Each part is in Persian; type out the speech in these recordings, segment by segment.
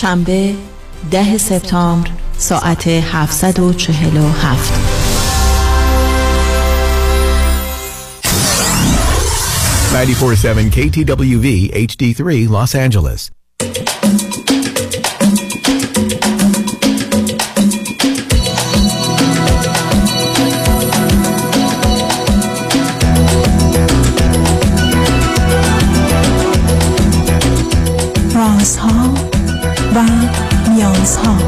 شنبه ده سپتامبر ساعت 747 947 KTWV HD3 Los Angeles. و نیازها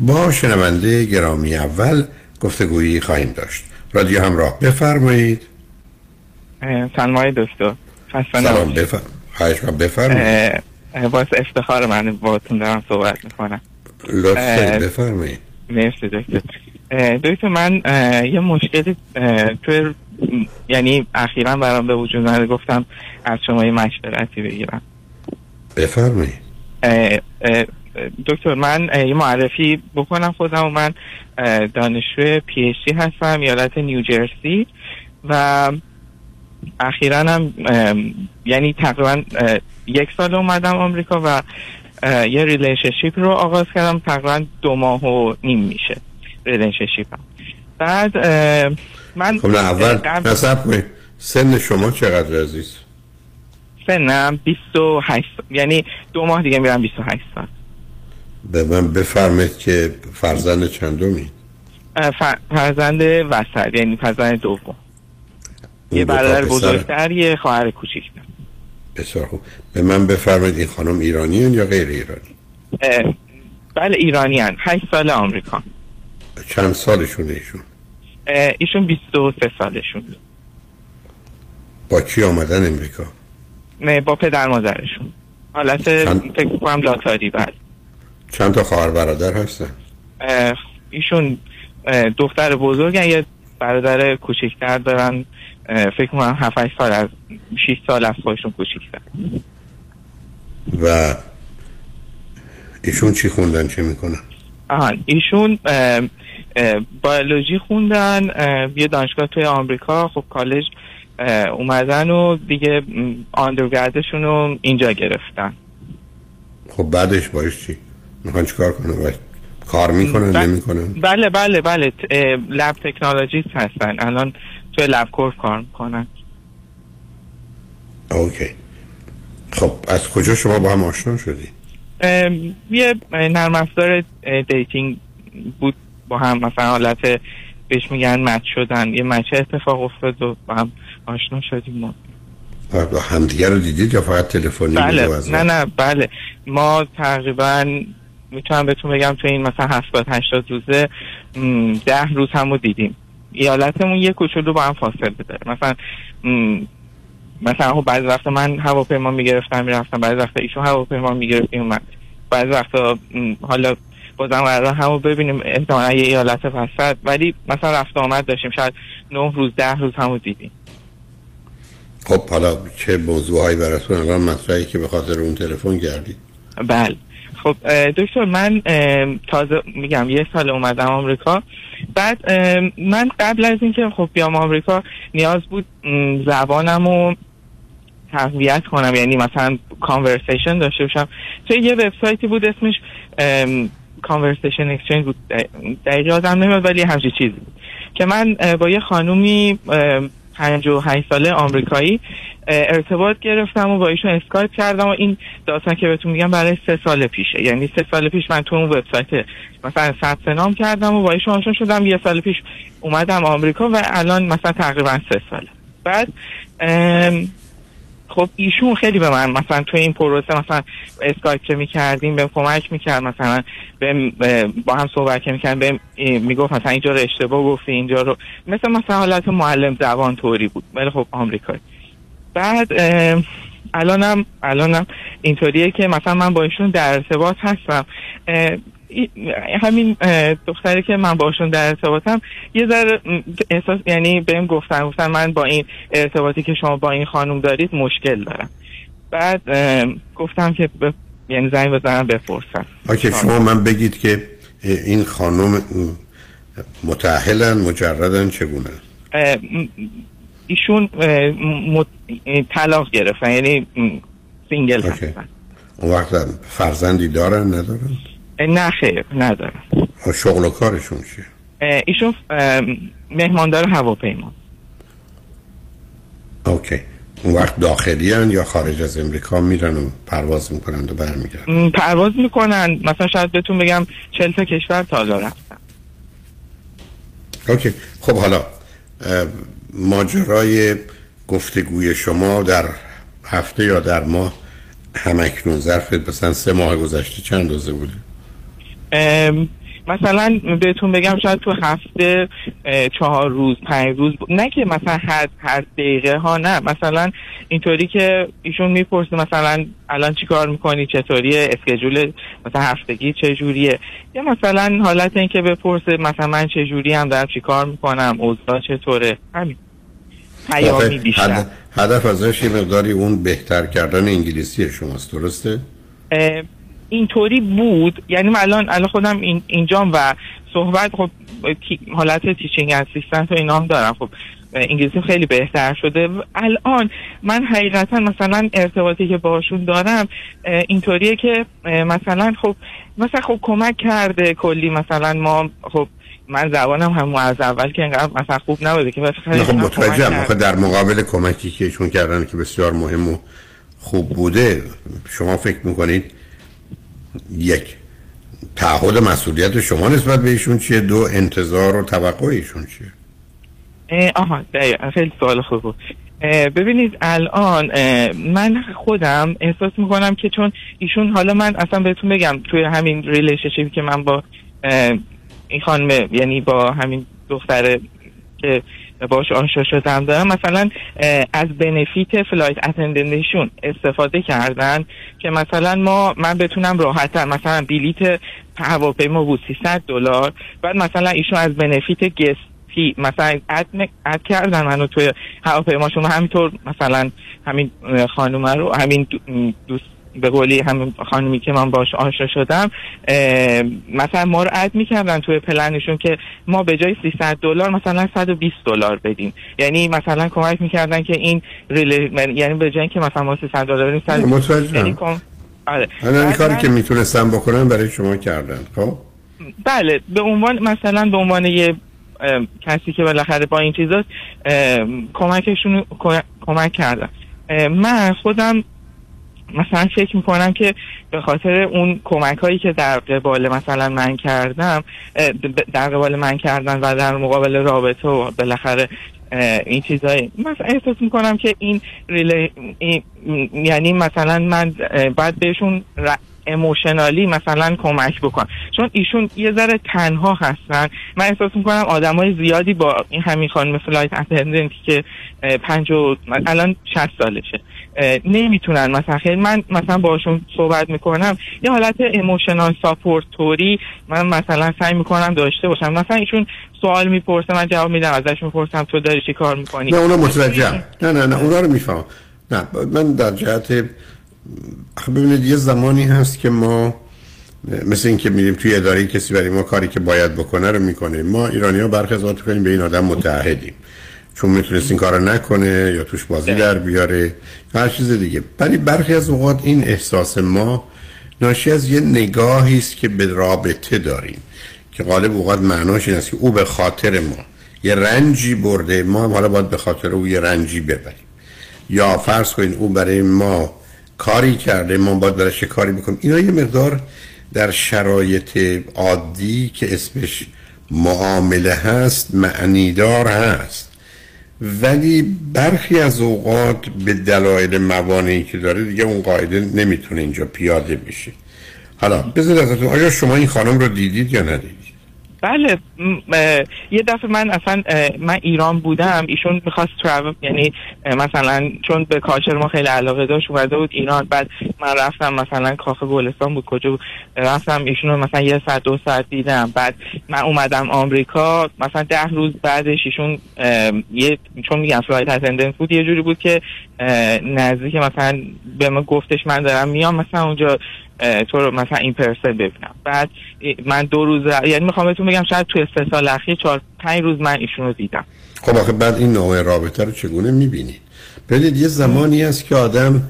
با شنونده گرامی اول گفتگویی خواهیم داشت. رادیو همراه بفرمایید. سلام های دکتر سلام بفرمایید خواهش من بفرمایید. باعث افتخار من باتون دارم صحبت می‌کنم. لطفا بفرمایید. مرسی دکتر. دکتر من یه مشکلی توی یعنی اخیرا برام به وجود اومده گفتم از شما یه مشورتی بگیرم. بفرمایید. دکتر من یه معرفی بکنم خودم و من دانشجو PhD هستم ایالت نیوجرسی و اخیرا هم یعنی تقریبا یک سال اومدم آمریکا و یه relationship رو آغاز کردم. تقریبا دو ماه و نیم میشه relationship هم. بعد من خب نه اول نصب سن شما چقدر عزیز؟ سنم 28 یعنی دو ماه دیگه میرم 28 سال. به من بفرمید که فرزند چندمی؟ فرزند وسط یعنی فرزند دوم. یه برادر بزرگتر یه خواهر کوچیکتر بسیار خوب. به من بفرمایید این خانم ایرانی یا غیر ایرانی؟ بله ایرانی هن. 8 سال آمریکا چند سالشونه ایشون؟ ایشون 23 سالشون. با کی آمدن امریکا؟ نه با پدر مادرشون. حالت چند... فکر کنم لاتاری بعد چند تا خواهر برادر هستن؟ ایشون دختر بزرگن یه برادر کوچکتر دارن. فکر کنم 7 8 سال از 6 سال از خودشون کوچیکتر. و ایشون چی خوندن چه می‌کنن؟ آها ایشون بیولوژی خوندن یه دانشگاه توی آمریکا. خب کالج اومدن و دیگه آندرگردشون رو اینجا گرفتن. خب بعدش باش چی؟ می‌خوان چیکار کنن؟ باید کار می‌کنن بله نمی‌کنن؟ بله بله بله. لب تکنولوژیست هستن. الان توی لب کورس کار می‌کنن. okay. خب از کجا شما با هم آشنا شدی؟ یه نرم افزار dating بود با هم. مثلا حالت بهش میگن match شدن. یه match اتفاق افتاد و با هم آشنا شدیم ما. با همدیگه رو دیدید یا فقط تلفنی بله. نه نه بله. ما تقریبا می‌تونم بهتون بگم تو این مثلا هفتاد هشتاد روزه ده روز هم رو دیدیم. ایالتمون یه کوچولو با هم فاصله داره. مثلا مثلا خب بعضی وقت من هواپیما می‌گرفتم می‌رفتم. بعضی وقت ایشون هواپیما می‌گرفتیم من. بعضی وقتا حالا بازم قرار همو ببینیم. احتمالا یه ایالت وسط. ولی مثلا رفت آمد داشتیم. شاید نه روز ده روز همو دیدیم. خب حالا چه موضوعهایی براتون الان مطرحی که به خاطر اون تلفن کردید؟ بله. خب دکتر من تازه میگم یه سال اومدم آمریکا. بعد من قبل از اینکه خب بیام آمریکا نیاز بود زبانم رو تقویت کنم. یعنی مثلا conversation داشته باشم. توی یه وبسایتی بود اسمش Conversation Exchange بود. دقیق یادم نمیاد ولی همچین چیزی که من با یه خانومی 58 ساله آمریکایی ارتباط گرفتم و با ایشون اسکایپ کردم و این داستان که بهتون میگم برای سه سال پیشه. یعنی سه سال پیش من تو اون وبسایت مثلا ثبت نام کردم و با ایشون آشنا شدم. یه سال پیش اومدم آمریکا و الان مثلا تقریبا سه ساله. بعد خب ایشون خیلی به من مثلا تو این پروسه مثلا اسکایپ که می‌کردیم به کمک می‌کرد مثلا اه، با هم صحبت که می‌کردیم بهم اه، می‌گفت مثلا اینجا رو اشتباه گفتی اینجا رو مثل مثلا حالت معلم زبان طوری بود ولی خب آمریکایی. بعد الانم الانم اینطوریه که مثلا من با ایشون در ارتباط هستم. همین دختری که من باشون در ارتباطم یه ذره احساس یعنی بهم گفتن گفتن من با این ارتباطی که شما با این خانم دارید مشکل دارم. بعد گفتم که ب... یعنی زنگ بزنم بپرسم. آکه شما من بگید که این خانم متأهلن مجردن چگونه؟ ایشون اه، م- م- طلاق گرفتن یعنی single. هستن. اون وقت فرزندی دارن ندارن؟ نه خیر ندارم. شغل و کارشون چیه؟ ایشون مهماندار هواپیما. okay. اون وقت داخلی هن یا خارج از امریکا میرن و پرواز می‌کنن و برمیگردن؟ پرواز می‌کنن مثلا شاید بهتون بگم چل تا کشور تا حالا رفتن. اوکی. خب حالا ماجرای گفتگوی شما در هفته یا در ماه همکنون ظرف مثلا سه ماه گذشته چند روزه بوده؟ مثلا بهتون بگم شاید تو هفته چهار روز پنج روز. نه که مثلا هر هر دقیقه ها نه. مثلا اینطوری که ایشون می‌پرسه مثلا الان چی کار می‌کنی؟ چطوریه؟ اسکجول مثلا هفتگی چجوریه یا مثلا حالت این که بپرسه مثلا من چجوری هم دارم چی کار می‌کنم؟ اوضاع چطوره؟ همین. پیامی بیشتر. هدف ازش یه مقداری اون بهتر کردن انگلیسی شماست. درسته؟ اینطوری بود. یعنی من الان الان خودم این اینجام و صحبت خب حالت تیچینگ اسیستنت و اینا هم دارم. خب انگلیسی خیلی بهتر شده. الان من حقیقتا مثلا ارتباطی که باشون دارم اینطوریه که مثلا خب مثلا خب کمک کرده کلی. مثلا ما خب من زبانم هم از اول که انقدر مثلا خوب نبوده که خب متوجهم. در مقابل کمکی که ایشون کردن که بسیار مهم و خوب بوده شما فکر می‌کنید یک. تعهد مسئولیت شما نسبت به ایشون چیه؟ دو انتظار و توقع ایشون چیه؟ آها دقیقا. خیلی سوال خوب ببینید الان من خودم احساس می‌کنم که چون ایشون حالا من اصلا بهتون بگم توی همین relationship ی که من با این خانم یعنی با همین دختر که باش آشنا شدم. دارم مثلا از benefit flight attendant شون استفاده کردن که مثلا ما من بتونم راحتتر مثلا بلیت هواپیما بود 300 دلار بعد مثلا ایشون از benefit guest ی مثلا add, اد کردن منو توی هواپیماشون همینطور مثلا همین خانومه رو همین دو- دوست به قولی همین خانمی که من باش آشنا شدم مثلا ما رو اد می‌کردن توی پلنشون که ما به جای 300 دلار مثلا 120 دلار بدیم. یعنی مثلا کمک می‌کردن که این ریلی... یعنی به جای که مثلا ما 300 دلار بدیم 120 متوجهم. یعنی کم... آره. بعد کاری من- که می‌تونستن بکنن برای شما کردن خب؟ بله به عنوان مثلا به عنوان یه کسی که بالاخره با این چیزاست کمکشون کم- کمک کردم من خودم مثلا فکر می‌کنم که به خاطر اون کمک هایی که در قبال مثلا من کردم در قبال من کردن و در مقابل رابطه و بالاخره این چیزایی مثلا احساس می‌کنم که این, ریلی... این یعنی مثلا من باید بهشون emotionally مثلا کمک بکنم چون ایشون یه ذره تنها هستن. من احساس می‌کنم آدمای زیادی با این همین خانم flight attendant ی که پنج و الان 60 سالشه. نمی‌تونن مثلا. من مثلا باشون صحبت می‌کنم. یه حالت emotional supporter ی من مثلا سعی می‌کنم داشته باشم. مثلا ایشون سوال می‌پرسه من جواب میدم ازش می‌پرسم تو داری چی کار می‌کنی؟ نه اونا متوجهم نه نه نه اونا رو میفهم نه من در جهت آخه ببینید یه زمانی هست که ما مثل اینکه میریم توی اداره کسی برای ما کاری که باید بکنه رو می‌کنه. ما ایرانی ها برخی از کنیم به این آدم متحدیم چون می‌تونست این کار نکنه یا توش بازی در بیاره یا هر چیز دیگه. ولی برخی از اوقات این احساس ما ناشی از یه نگاهی است که به رابطه داریم. که غالب اوقات معناش این است که او به خاطر ما یه رنجی برده ما حالا باید به خاطر او یه رنجی ببریم. یا فرض کنید او برای ما کاری کرده ما باید یه کاری بکنیم. اینا یه مقدار در شرایط عادی که اسمش معامله هست معنیدار هست. ولی برخی از اوقات به دلایل موانعی که داره دیگه اون قاعده نمی‌تونه اینجا پیاده بشه. حالا بذارید ازتون آیا شما این خانم رو دیدید یا ندیدید بله یه دفعه من اصلا من ایران بودم ایشون می‌خواست travel یعنی مثلا چون به culture ما خیلی علاقه داشت اومده بود ایران بعد من رفتم مثلا کافه گلستان بود کجا رفتم ایشون رو مثلا یه ساعت دو ساعت دیدم بعد من اومدم آمریکا مثلا ده روز بعدش ایشون یه چون میگم flight attendant بود یه جوری بود که نزدیک مثلا به من گفتش من دارم میام مثلا اونجا تو رو مثلا این پرسه ببینم. بعد من دو روز یعنی می‌خوام بهتون بگم شاید تو سه سال اخیر چهار پنج روز من ایشون رو دیدم. خب آخه بعد این نوع رابطه رو چگونه می‌بینید ببینید یه زمانی هست که آدم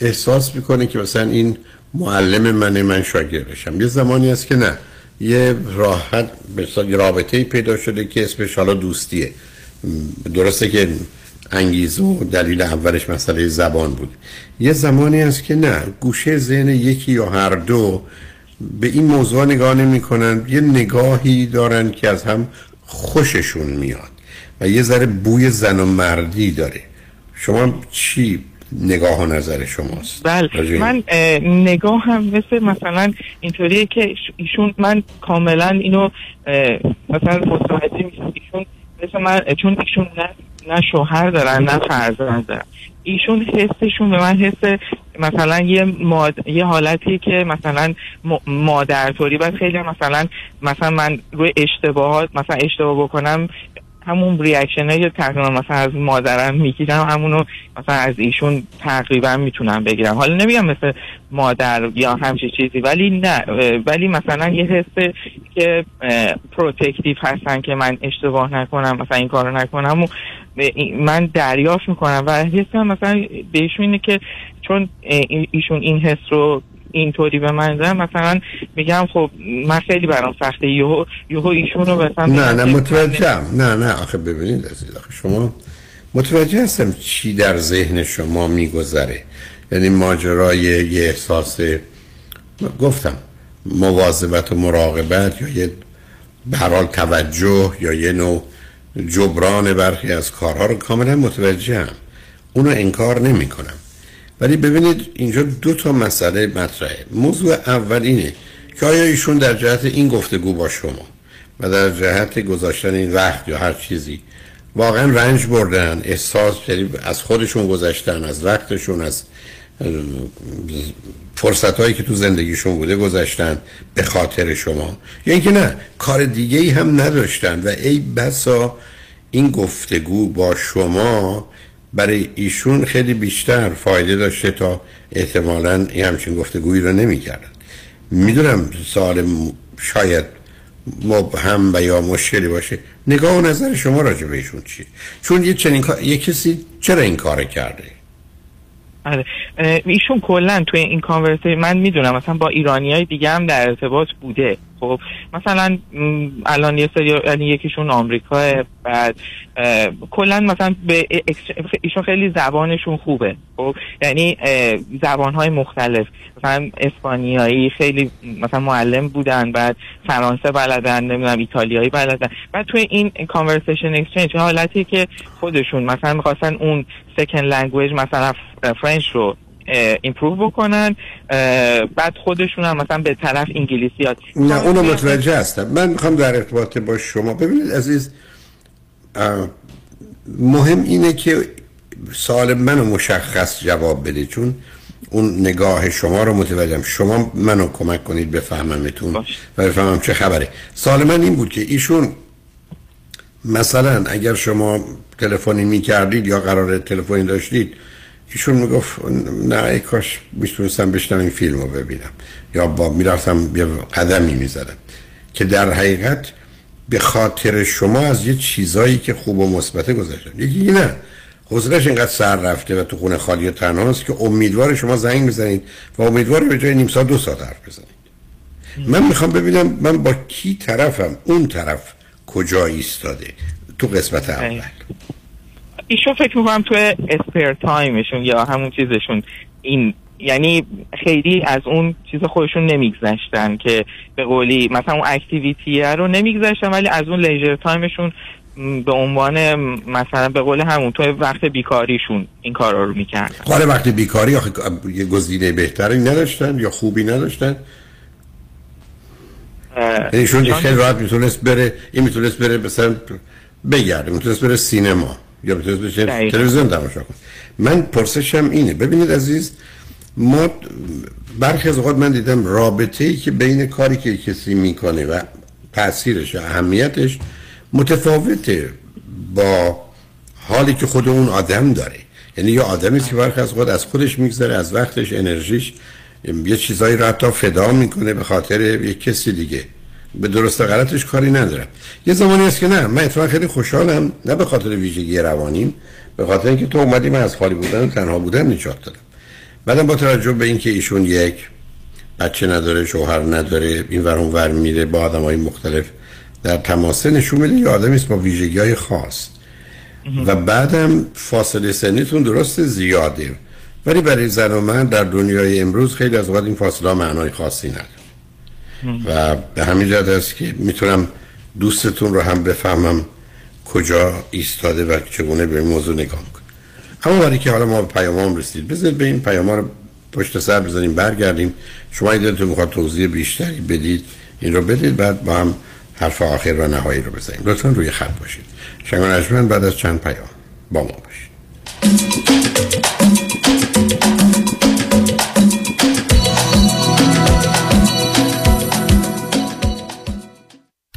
احساس می‌کنه که مثلا این معلم منه من شاگردشم. یه زمانی هست که نه. یه راحت رابطه پیدا شده که اسمش حالا دوستیه. درسته که انگیزه و دلیل اولش مسئله زبان بود. یه زمانی هست که نه گوشه ذهن یکی یا هر دو به این موضوع نگاه نمی یه نگاهی دارن که از هم خوششون میاد و یه ذره بوی زن و مردی داره. شما چی نگاه و نظر شماست؟ بله؟ من اه، نگاه هم مثل مثلا اینطوریه که ایش- ایشون من کاملا اینو مثلا متوجه میشم ایشون مثل من چون ایشون نه نه شوهر دارن نه فرزند دارن. ایشون حسشون به من حس مثلا یه ماد... یه حالتی که مثلا م... مادرطوری بعد خیلی مثلا مثلا من روی اشتباهات مثلا اشتباه بکنم همون ریاکشن یا تقریبا مثلا از مادرم می‌گیرم همونو مثلا از ایشون تقریبا می‌تونم بگیرم. حالا نمیگم مثل مادر یا همچین چیزی ولی نه ولی مثلا یه حس که protective هستن که من اشتباه نکنم مثلا این کارو نکنم. و من دریافت می‌کنم و حسم مثلا به ایشون اینه که چون ایشون این حس رو اینطوری به من دارن مثلا میگم خب من خیلی برام سخته. یهو یهو ایشون رو مثلا نه نه متوجهم. نه نه آخه ببینید عزیز آخه شما متوجه هستم چی در ذهن شما میگذره. یعنی ماجرای یه احساس گفتم مواظبت و مراقبت یا یه حال توجه یا یه نوع جبران برخی از کارها رو کاملا متوجهم. اونو انکار نمی کنم ولی ببینید اینجا دو تا مسئله مطرحه. موضوع اول اینه که آیا ایشون در جهت این گفتگو با شما و در جهت گذاشتن این وقت یا هر چیزی واقعا رنج بردن احساس یعنی از خودشون گذاشتن از وقتشون از فرصت هایی که تو زندگیشون بوده گذاشتن به خاطر شما. یا اینکه نه کار دیگه ای هم نداشتن و ای بسا این گفتگو با شما برای ایشون خیلی بیشتر فایده داشته تا احتمالا این همچین گفتگویی رو نمی کردن می‌دونم سوال م- شاید مبهم و یا مشکلی باشه. نگاه و نظر شما راجع به ایشون چیه؟ چون یه چنین یه کسی چرا این کار کرده؟ آره. ایشون کلا توی این کانورسی من می‌دونم مثلا با ایرانی های دیگه هم در ارتباط بوده. خب مثلا الان یه سری یعنی یکیشون آمریکا بعد کلا مثلا به ایشون خیلی زبانشون خوبه. خب یعنی زبان های مختلف. مثلا اسپانیایی خیلی مثلا معلم بودن بعد فرانسه بلدن نمی‌دونم ایتالیایی بلدن. بعد توی این کانورسیشن اکسچنج حالتی که خودشون مثلا می‌خواستن اون second language مثلا French رو improve بکنن بعد خودشون هم مثلا به طرف انگلیسی یاد نه اونو متوجه هستم. من می‌خوام در ارتباط با شما ببینید عزیز مهم اینه که سوال منو مشخص جواب بده چون اون نگاه شما رو متوجهم. شما منو کمک کنید بفهممتون و بفهمم چه خبره. سوال من این بود که ایشون مثلا اگر شما تلفنی می‌کردید یا قرار تلفنی داشتید ایشون می‌گفت نه ای کاش می‌تونستم بشنم این فیلم رو ببینم. یا با می‌رفتم یه قدمی می‌زدم. که در حقیقت به خاطر شما از یه چیزایی که خوب و مثبت گذاشتن یکی نه حوصلش اینقدر سر رفته و تو خونه خالی تنهاست که امیدوار شما زنگ بزنید و امیدوار به جای نیم ساعت دو ساعت حرف بزنید. من می‌خوام ببینم من با کی طرفم اون طرف کجا ایستاده؟ تو قسمت اول. ایشون فکر می‌کنم تو spare time شون یا همون چیزشون. این یعنی خیلی از اون چیز خودشون نمیگذشتن که به قولی مثلا اون activity ه رو نمیگذشتن ولی از اون leisure time شون به عنوان مثلا به قول همون تو وقت بیکاریشون این کارا رو می‌کردن. حالا آره، وقت بیکاری آخه یه گزینه بهتری نداشتن یا خوبی نداشتن. ایشون خیلی راحت می‌تونست بره این می‌تونست بره مثلا بگرده می‌تونست بره سینما یا می‌تونست بره تلویزیون تماشا کنه. من پرسشم اینه. ببینید عزیز ما برخی از اوقات من دیدم رابطه ای که بین کاری که کسی می‌کنه و تاثیرش و اهمیتش متفاوته با حالی که خود اون آدم داره. یعنی یه آدمی که برخی از خود از خودش میگذره از وقتش انرژیش یه چیزایی رو حتی فدا می‌کنه به خاطر یه کسی دیگه. به درست غلطش کاری ندارم یه زمانی هست که نه من اتفاقا خیلی خوشحالم نه به خاطر ویژگی روانیم به خاطر اینکه تو اومدی من از خالی بودن و تنها بودن نجات دادم. بعدم با توجه به اینکه ایشون یک بچه نداره شوهر نداره این ور اون ور میره با آدم های مختلف در تماسه نشون میده یه آدمی است با ویژگی های خاص. و بعدم فاصله سنیتون درست زیاده. ولی برای زن و من در دنیای امروز خیلی از اوقات این فاصله معنای خاصی نداره. و به همین جهت است که می‌تونم دوستتون رو هم بفهمم کجا ایستاده و چگونه به این موضوع نگاه کنم اما برای که حالا ما به پیام رسید بذارید به این پیام رو پشت سر بزنیم برگردیم. شما این دلتون می‌خواد توضیح بیشتری بدید این رو بدید بعد با هم حرف آخر و نهایی رو بزنیم. لطفا روی خط باشید. شنگان بعد از چند پیام با ما باشید.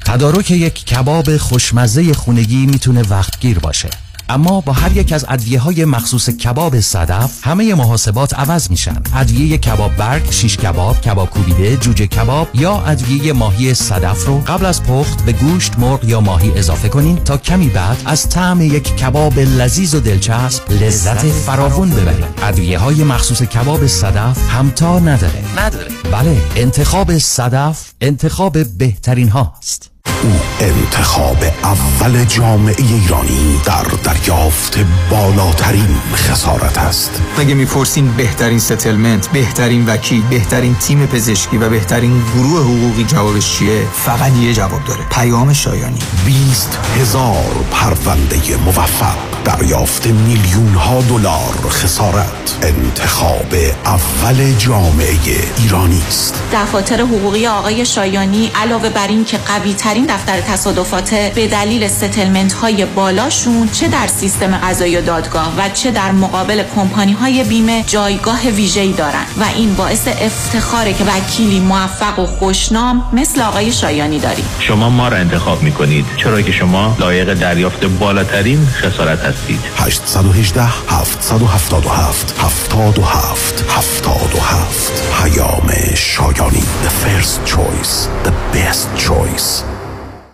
تدارک یک کباب خوشمزه خونگی می‌تونه وقتگیر باشه. اما با هر یک از ادویه های مخصوص کباب صدف همه محاسبات عوض میشن. ادویه کباب برگ شیش کباب کباب کوبیده جوجه کباب یا ادویه ماهی صدف رو قبل از پخت به گوشت مرغ یا ماهی اضافه کنین تا کمی بعد از طعم یک کباب لذیذ و دلچسب لذت فراوون ببرید ادویه های مخصوص کباب صدف همتا نداره. نداره. بله انتخاب صدف انتخاب بهترین هاست او انتخاب اول جامعه ایرانی در دریافت بالاترین خسارت است. مگه می‌پرسین بهترین ستلمنت بهترین وکیل بهترین تیم پزشکی و بهترین گروه حقوقی جوابش چیه؟ فقط یه جواب داره. پیام شایانی. 20 هزار پرونده موفق. دریافت میلیون ها دلار خسارت. انتخاب اول جامعه ایرانی است. دفاتر حقوقی آقای شایانی علاوه بر این که قوی ترین دفتر تصادفات به دلیل ستلمنت های بالاشون چه در سیستم قضایی و دادگاه و چه در مقابل کمپانی های بیمه جایگاه ویژه‌ای دارن و این باعث افتخاره که وکیلی موفق و خوشنام مثل آقای شایانی داریم. شما ما را انتخاب می‌کنید چرا که شما لایق دریافت بالاترین خسارت هستید. 818 777 77 77 پیام شایانی The first choice The best choice.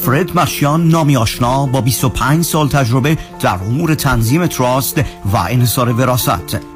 فرد مشیان نامی آشنا با 25 سال تجربه در امور تنظیم تراست و انحصار وراست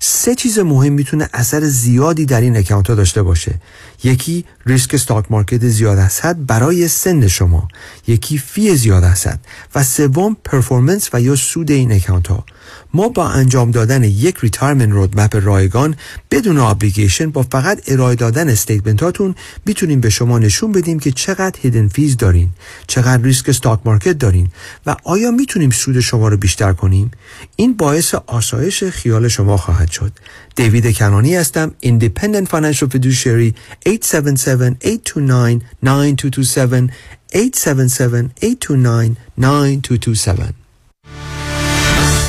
سه چیز مهم می‌تونه اثر زیادی در این account داشته باشه. یکی ریسک stock market زیاد از حد برای سن شما یکی fee زیاد از و سوم performance و یا سود این account ها. ما با انجام دادن یک retirement roadmap رایگان بدون obligation با فقط ارائه دادن statement هاتون می‌تونیم به شما نشون بدیم که چقدر hidden fees دارین چقدر ریسک stock market دارین و آیا می‌تونیم سود شما رو بیشتر کنیم؟ این باعث آسایش خیال شما خواهد شد. دیوید کنانی هستم Independent Financial Fiduciary 877-829-9227 877-829-9227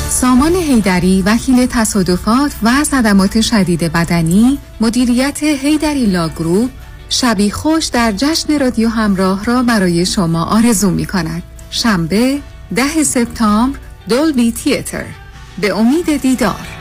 سامان هیدری وکیل تصادفات و صدمات شدید بدنی مدیریت حیدری Law Group شبی خوش در جشن رادیو همراه را برای شما آرزو می کند. شنبه ده سپتامبر دولبی تیتر. به امید دیدار.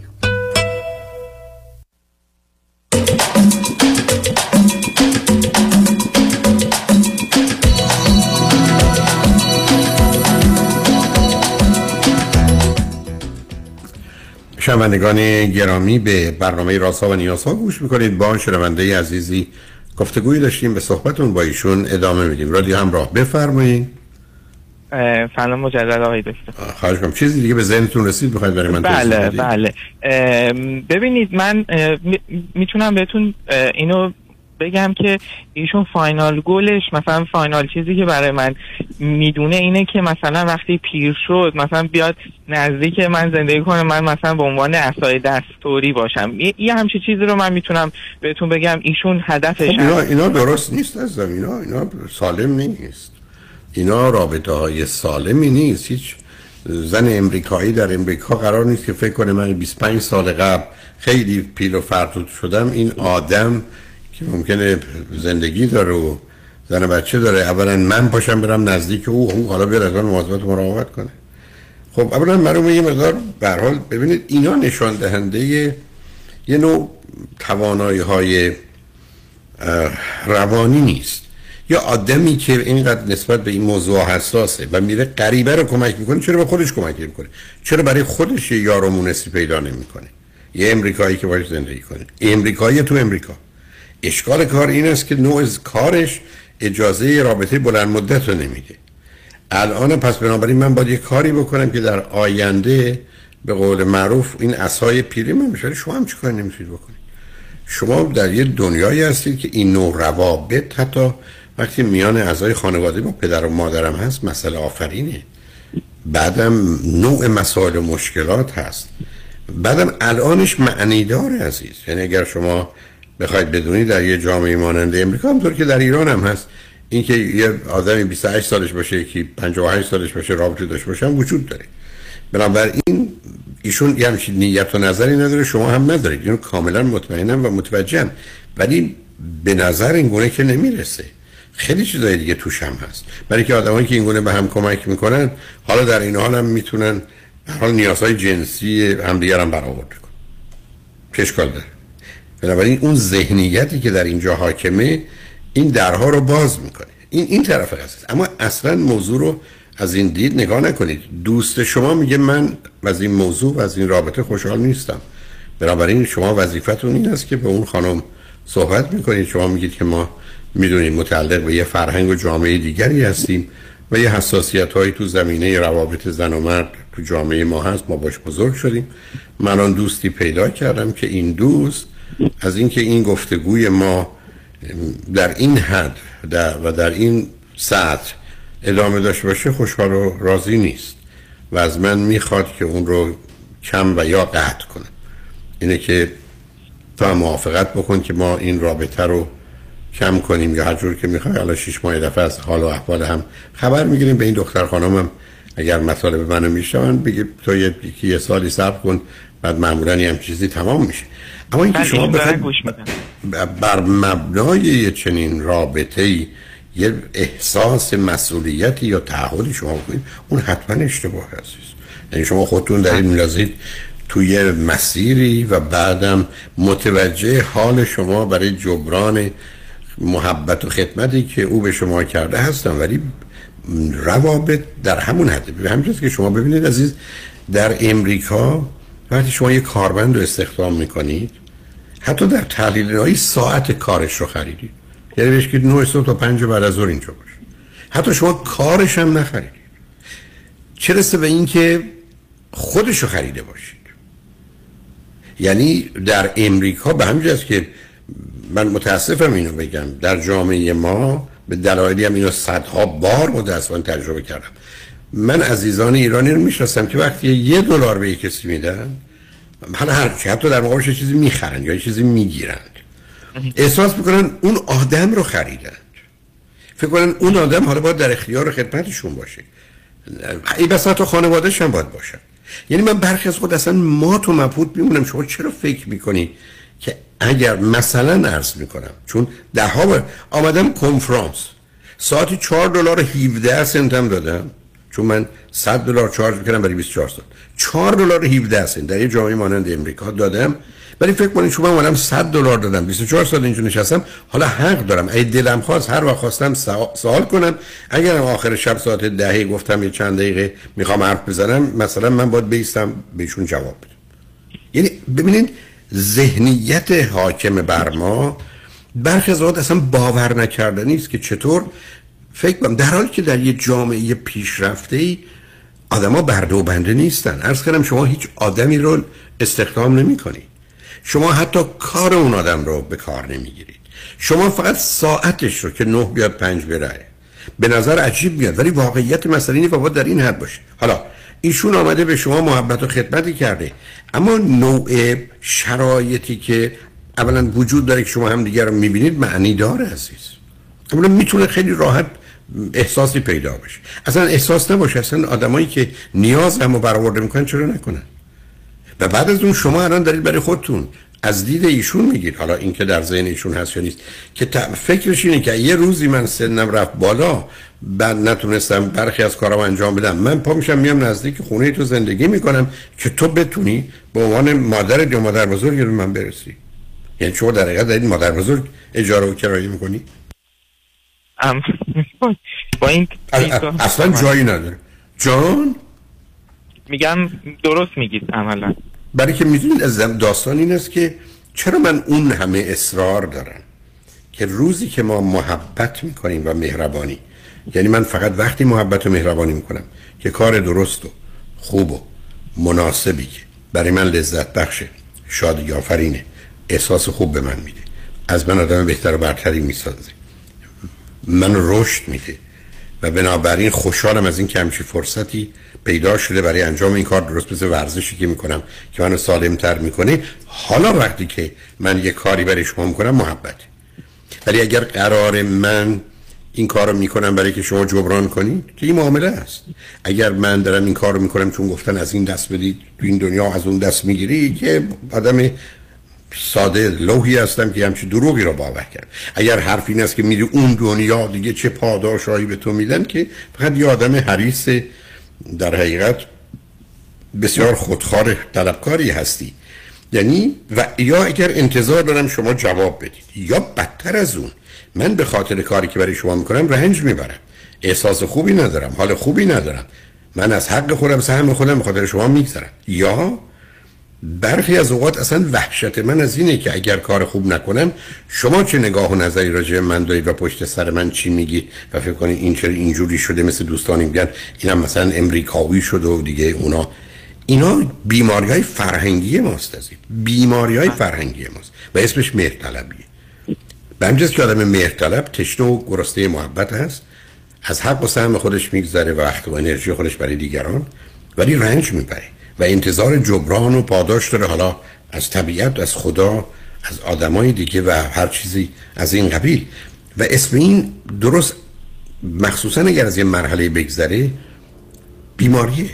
شنوندگان گرامی به برنامه راسا و نیاسا گوش می‌کنید. با شنونده عزیزی گفتگویی داشتیم به صحبتون با ایشون ادامه میدیم. رادیو همراه بفرمایید. سلام مجدد آقای دکتر. خواهش کنم چیزی دیگه به ذهنتون رسید بخواید برای من بله؟ بله. ببینید من می‌تونم بهتون اینو بگم که ایشون فاینال گولش مثلا فاینال چیزی که برای من می‌دونه اینه که مثلا وقتی پیر شد مثلا بیاد نزدیک من زندگی کنه من مثلا به عنوان اسای دستوری باشم. یه همچین چیزی رو من می‌تونم بهتون بگم ایشون هدفش خب اینا, اینا درست نیست از اینا اینا سالم نیست. اینا رابطه های سالمی نیست. هیچ زن امریکایی در امریکا قرار نیست که فکر کنه من 25 سال قبل خیلی پیل و فرتوت شدم. این آدم که ممکنه زندگی داره و زن بچه داره. اولا من پاشم برم نزدیک او او حالا بیاد از من مواظبت مراقبت کنه. خب اولا من یه مقدار به حال ببینید اینا نشان دهنده یه نوع توانایی های روانی نیست. یا آدمی که اینقدر نسبت به این موضوع حساسه و میره غریبه رو کمک می‌کنه چرا به خودش کمک می‌کنه چرا برای خودش یه یار و مونسی پیدا نمی‌کنه؟ یه امریکایی که باید زندگی کنه. امریکایی تو امریکا؟ اشکال کار این است که نوع کارش اجازه رابطه بلند مدت رو نمیده. الان پس بنابراین من باید یه کاری بکنم که در آینده به قول معروف این اسای پیری من میشه شما هم چیکار نمی‌تونید بکنید؟ شما در یه دنیایی هستید که این نوع روابط حتی وقتی میان اعضای خانواده با پدر و مادرم هست مسئله آفرینه. بعدم نوع مسائل و مشکلات هست. بعدم الانش معنی داره عزیز. یعنی اگر شما بخواید بدونید در یه جامعه مانند امریکا همطور که در ایران هم هست. اینکه یه آدمی 28 سالش باشه یکی 58 سالش باشه رابطه داشته باشه هم وجود داره. بنابراین ایشون یه همچین نیت و نظری نداره شما هم ندارید. اینو کاملا مطمئنم و متوجهم ولی به نظر این گونه که نمی‌رسه. خیلی چیزای دیگه توش هم هست. برای که آدمایی که این گونه به هم کمک می‌کنن حالا در این حال هم می‌تونن حال نیازهای جنسی همدیگر هم برآورده کن چه داره؟ بنابراین اون ذهنیتی که در اینجا حاکمه این درها رو باز می‌کنه. این این طرف هست اما اصلا موضوع رو از این دید نگاه نکنید. دوست شما میگه من از این موضوع و از این رابطه خوشحال نیستم. بنابراین شما وظیفتون این است که به اون خانم صحبت می‌کنید. شما میگید که ما می‌دونیم متعلق به یه فرهنگ و جامعه دیگری هستیم و یه حساسیت هایی تو زمینه روابط زن و مرد تو جامعه ما هست. ما باش بزرگ شدیم. من آن دوستی پیدا کردم که این دوست از اینکه این گفتگوی ما در این حد در و در این سطح ادامه داشته باشه خوشحال و راضی نیست. و از من می‌خواد که اون رو کم و یا قطع کنم اینه که تا موافقت بکن که ما این رابطه رو کم کنیم یا هر جور که می‌خوای. حالا شش ماه دفعه از حال و احوال هم خبر می‌گیریم. به این دختر خانمم اگر مطالب منو میشون بگی تو یه یه سالی صبر کن بعد معمولا هم چیزی تمام میشه. اما اینکه شما بخواید بر مبنای یه چنین رابطه ای یه احساس مسئولیتی یا تعهدی شما بکنید اون حتما اشتباه هست یعنی شما خودتون در این میلازید توی مسیری و بعدم متوجه حال شما برای جبران محبت و خدمتی که او به شما کرده هستم ولی روابط در همون حد. به همین که شما ببینید عزیز در امریکا وقتی شما یه کارمند رو استخدام می‌کنید حتی در تحلیل ساعت کارش رو خریدید یعنی بهش که 9 صبح تا 5 بعد از ظهر اینجا باشه حتی شما کارش هم نخریدید چه رسه به این که خودش رو خریده باشید. یعنی در امریکا به همین که من متاسفم اینو بگم در جامعه ما به دلایلی هم اینو صدها بار متاسفانه تجربه کردم. من عزیزان ایرانی رو می‌شناسم که وقتی یه دلار به کسی میدن حالا هر حتی در مقابلش چیزی می‌خرن یا چیزی می‌گیرند. احساس می‌کنن اون آدم رو خریدند. فکر کنن اون آدم حالا باید در اختیار خدمتشون باشه. ای بس تو خانوادهش هم باید باشه یعنی من برخی از خود اصلا ما تو مبهوت میمونم شما چرا فکر می‌کنی که اگر مثلا عرض می‌کنم چون ده ها آمدم کنفرانس. ساعتی 4 دلار 17 سنتم دادم. چون من 100 دلار چارج می‌کنم برای 24 ساعت 4 دلار 17 سنت در یه جامعه مانند امریکا دادم. ولی فکر کنید شما اومدم 100 دلار دادم 24 سال اینجا نشستم. حالا حق دارم. ای دلم خواست هر وقت خواستم سوال کنم. اگر آخر شب ساعت دهی گفتم یه چند دقیقه می‌خوام حرف بزنم مثلا من باید بیستم بهشون جواب بدم. یعنی ببینید ذهنیت حاکم بر ما برخی از اصلا باور نکردنی است که چطور. فکر کنم در حالی که در یه جامعه پیشرفته ای آدما برده و بنده نیستن. عرض کردم شما هیچ آدمی رو استخدام نمی کنید شما حتی کار اون آدم رو به کار نمی‌گیرید. شما فقط ساعتش رو که نه بیاد پنج بره به نظر عجیب میاد ولی واقعیت مسئله اینه باید در این حد باشه. حالا ایشون آمده به شما محبت و خدمتی کرده. اما نوع شرایطی که اولا وجود داره که شما هم دیگر رو می‌بینید معنی داره عزیز. اولا می‌تونه خیلی راحت احساسی پیدا بشه اصلا احساس نباشه. اصلا آدمایی که نیاز هم برآورده می‌کنن چرا نکنن؟ و بعد از اون شما الان دارید برای خودتون از دید ایشون میگید. حالا اینکه در ذهن ایشون هست یا نیست. که فکرش اینه که یه روزی من سنم رفت بالا بعد نتونستم برخی از کارم انجام بدم. من پا میشم میام نزدیک خونه تو زندگی می‌کنم که تو بتونی به عنوان مادر یا مادر بزرگ به من برسی. یعنی شما در حقیقت دارید مادر بزرگ اجاره و کرایه می‌کنی؟ با این اصلا جایی نداره. جان؟ میگم درست میگید عملا. برای که می‌دونید از داستان این است که چرا من اون همه اصرار دارم که روزی که ما محبت می‌کنیم و مهربانی یعنی من فقط وقتی محبت و مهربانی می‌کنم که کار درست و خوب و مناسبی که برای من لذت بخشه شادی آفرینه احساس خوب به من میده. از من آدم بهتر و برتری می‌سازه. من رشد میده. و بنابراین خوشحالم از این که همچی فرصتی پیدا شده برای انجام این کار. درست مثل ورزشی که می‌کنم که منو سالمتر می‌کنه. حالا وقتی که من یه کاری برای شما می‌کنم محبت ولی اگر قرار من این کار رو می‌کنم برای که شما جبران کنید که این معامله است. اگر من دارم این کار رو می‌کنم چون گفتن از این دست بدید تو این دنیا از اون دست می‌گیری که آدم ساده لوحی هستم که همچی دروغی رو باور کرد. اگر حرف این است که میری اون دنیا دیگه چه پاداشایی به تو میدن که فقط یه آدم حریص در حقیقت بسیار خودخوار طلبکاری هستی. یعنی و یا اگر انتظار دارم شما جواب بدید یا بدتر از اون من به خاطر کاری که برای شما می‌کنم رنج می‌برم. احساس خوبی ندارم حال خوبی ندارم. من از حق خودم سهم خودم به خاطر شما میگذرم. یا برخی از اوقات اصلا وحشت من از اینه که اگر کار خوب نکنم شما چه نگاه و نظری راجع من دارید و پشت سر من چی میگید؟ و فکر کنید این چرا اینجوری شده مثل دوستانی میگن اینم مثلا امریکاوی شده و دیگه اونا. اینا بیماری های فرهنگی ماست از این بیماری های فرهنگی ماست و اسمش مهرطلبیه. به همجاز که آدم مهرطلب تشنه و گرسنه محبت هست. از حق و سهم خودش میگذره و وقت و انرژی خودش برای دیگران ولی رنج می‌بره. و انتظار جبران و پاداش داره. حالا از طبیعت از خدا از آدمای دیگه و هر چیزی از این قبیل. و اسم این درست مخصوصا اگر از یه مرحله بگذره بیماریه.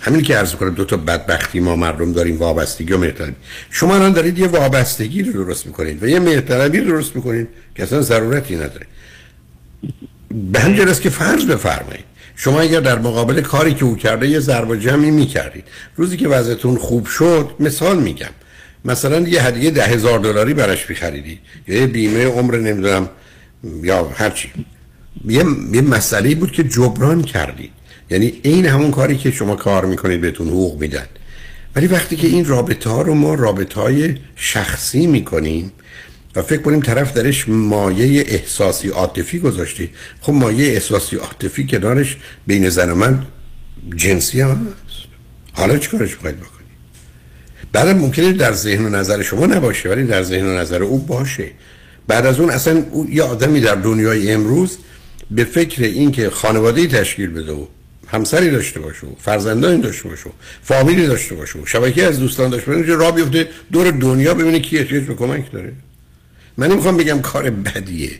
همین که عرض کنم دو تا بدبختی ما مردم داریم وابستگی و مهرطلبی شما الان دارید یه وابستگی رو درست می‌کنید و یه مهرطلبی رو درست می‌کنید که اصلا ضرورتی نداره. به است که فرض بفرمایید. شما اگر در مقابل کاری که او کرده یه ضرب جمعی می‌کردید. روزی که وضعتون خوب شد مثال میگم. مثلا یه هدیه ده هزار دلاری براش میخریدید یا یه بیمه عمر نمی‌دونم یا هرچی. یه, یه مسئله بود که جبران کردید. یعنی این همون کاری که شما کار می‌کنید بهتون حقوق میدن. ولی وقتی که این رابطه ها رو ما رابطه های شخصی می‌کنیم و فکر کنیم طرف درش مایه احساسی عاطفی گذاشتی خب مایه احساسی عاطفی کنارش بین زن و من جنسی هم هست. حالا چی کارش باید بکنی بعدم ممکنه در ذهن و نظر شما نباشه ولی در ذهن و نظر او باشه. بعد از اون اصلا او یه آدمی در دنیای امروز به فکر اینکه خانواده تشکیل بده و همسری داشته باشه و فرزندانی داشته باشه و فامیلی داشته باشه و شبکه از دوستان داشته باشه راه بیفته دور دنیا ببینه کی احتیاج به کمک داره. من نمی‌خوام بگم کار بدیه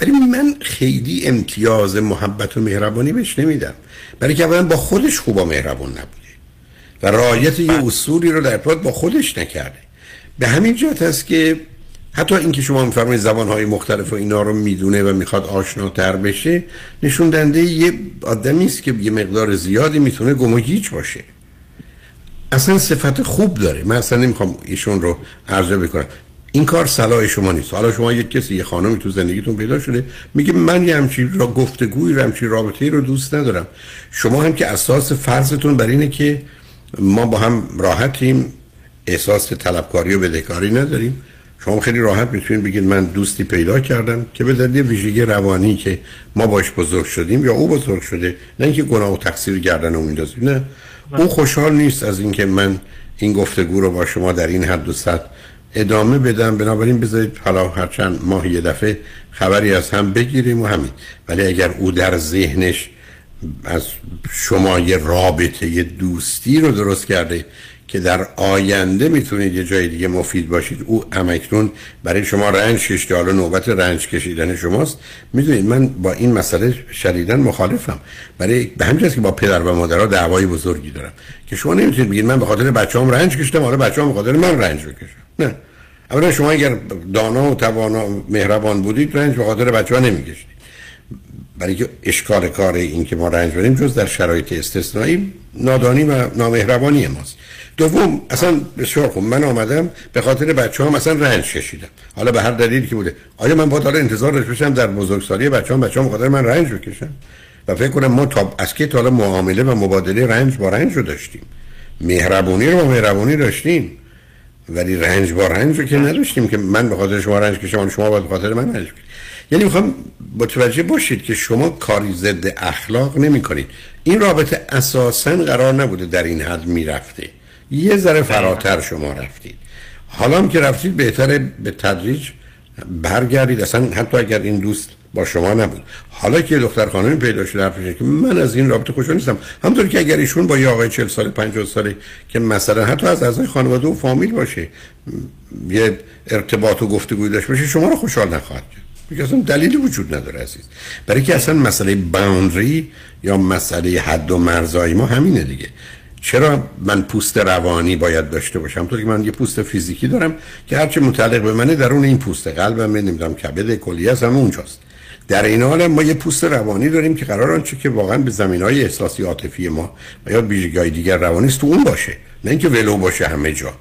ولی من خیلی امتیاز محبت و مهربانی بهش نمیدم. برای که اولا با خودش خوبا مهربان نبوده و رعایت یه اصولی رو در ارتباط با خودش نکرده. به همین جهت است که حتی اینکه شما میفرمایید زبانهای مختلف و اینا رو می‌دونه و می‌خواد آشناتر بشه نشون دهنده یه آدمی است که یه مقدار زیادی می‌تونه گم و هیچ باشه. اصلا صفت خوب داره. من اصلا نمی‌خوام ایشون رو عرضه بکنم. این کار صلاح شما نیست. حالا شما یک کسی یه خانمی تو زندگیتون پیدا شده میگه من یه همچین را گفتگوی رو همچین رابطه رو دوست ندارم. شما هم که اساس فرضتون بر اینه که ما با هم راحتیم احساس طلبکاری و بدهکاری نداریم. شما خیلی راحت می‌تونید بگید من دوستی پیدا کردم که به دلیل ویژگی روانی که ما باش بزرگ شدیم یا او بزرگ شده نه اینکه گناه و تقصیر گردن او میندازیم نه. او خوشحال نیست از اینکه من این گفتگو رو با شما در این حد و سطح ادامه بدم. بنابراین بذارید حالا هر چند ماه یه دفعه خبری از هم بگیریم و همین. ولی اگر او در ذهنش از شما یه رابطه یه دوستی رو درست کرده که در آینده می‌تونید یه جای دیگه مفید باشید او امکنون برای شما رنج کشیده. حالا نوبت رنج کشیدن شماست. می‌دونید من با این مسئله شدیدا مخالفم. برای به همین که با پدر و مادرها دعوای بزرگی دارم. که شما نمی‌تونید بگید من به خاطر بچه‌ام رنج کشیدم حالا بچه‌ام به خاطر من رنج بکشن نه. اولا شما اگر دانا و توانا مهربان بودید رنج به خاطر بچه‌ها نمی‌کشید برای که اشکال کار این که ما رنج بریم جز در شرایط استثنایی نادانی و نامهربانی ماست. دوم اصلا بسیار خوب من آمدم به خاطر بچه هم اصلا رنج کشیدم. حالا به هر دلیلی که بوده. آیا من باید حالا انتظار داشته باشم در بزرگسالی بچه هم بچه هم خاطر من رنج بکشم و فکر کنم ما تا از که تا معامله و مبادله رنج با رنج رو داشتیم. مهربونی رو با مهربونی داشتیم. ولی رنج با رنج رو که نداشتیم که من به خاطر شما رنج کشم شما باید به خاطر من رنج کشید یعنی می‌خوام متوجه باشید که شما کاری ضد اخلاق نمی کنید این رابطه اساسا قرار نبوده در این حد می‌رفته. یه ذره فراتر شما رفتید. حالا هم که رفتید بهتره به تدریج برگردید. اصلا حتی اگر این دوست با شما نبود. حالا که دختر خانمی پیدا شده حرفشه که من از این رابطه خوشحال نیستم. همونطور که اگر ایشون با یه آقای 40 سال 50 ساله که مثلا حتی از اعضای خانواده و فامیل باشه یه ارتباط و گفتگوی داشته باشه شما رو خوشحال نخواهد کرد. دیگه اصلا دلیلی وجود نداره عزیز. برای که اصلا مسئله باوندری یا مسئله حد و مرزای ما همینه دیگه. چرا من پوست روانی باید داشته باشم؟ طوری که من یه پوست فیزیکی دارم که هرچه متعلق به منه درون این پوست قلبم نمی‌دونم کبد کلیه هم اونجاست. در این حال ما یه پوست روانی داریم که قرار آنچه که واقعا به زمین های احساسی عاطفی ما و یا ویژگی دیگر روانی است تو اون باشه. نه اینکه ولو باشه همه جا.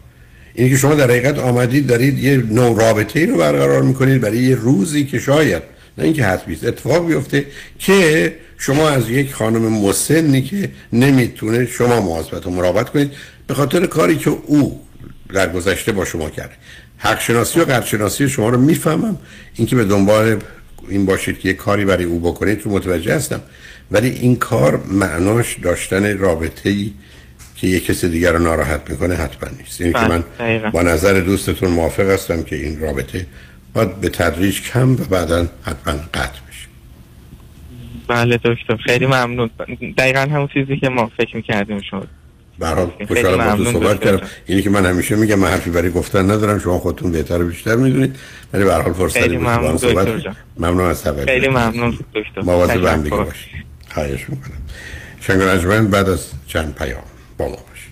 اینه که شما در حقیقت آمدید دارید یه نوع رابطه ای رو برقرار می‌کنید برای یه روزی که شاید نه اینکه حتمی اتفاق بیفته که شما از یک خانم مسنی که نمی‌تونه شما مواظبت و مراقبت کنید به خاطر کاری که او در گذشته با شما کرده. حق شناسی و قدر شناسی شما رو می‌فهمم. اینکه به دنبال این باشید که یه کاری برای او بکنید رو متوجه هستم. ولی این کار معناش داشتن رابطه ای که یه کسی دیگر رو ناراحت می‌کنه حتما نیست. یعنی که من با نظر دوستتون موافق هستم که این رابطه باید به تدریج کم و بعدا حتما قطع بشه. بله دکتر. خیلی ممنون. دقیقا همون چیزی که ما فکر می‌کردیم شد برحال خوشحالم با تو صحبت کردم. اینی که من همیشه میگم من حرفی برای گفتن ندارم شما خودتون بهتر و بیشتر می‌دونید. ولی به هر حال فرصت ممنون صحبت ممنون از توجه خیلی ممنون دکتر. مواظب هم دیگه. باشید. خواهش می‌کنم. شنگ بعد از چند پیام با ما باشید.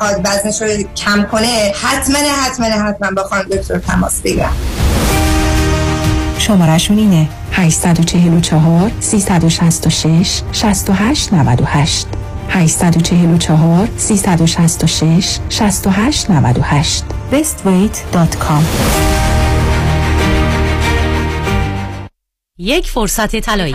می‌خواد وزنش رو کم کنه حتما حتما حتما با خانم دکتر تماس بگیرم. شمارشون اینه 844 366 68 98 844 366 68 98 bestweight.com یک فرصت طلایی.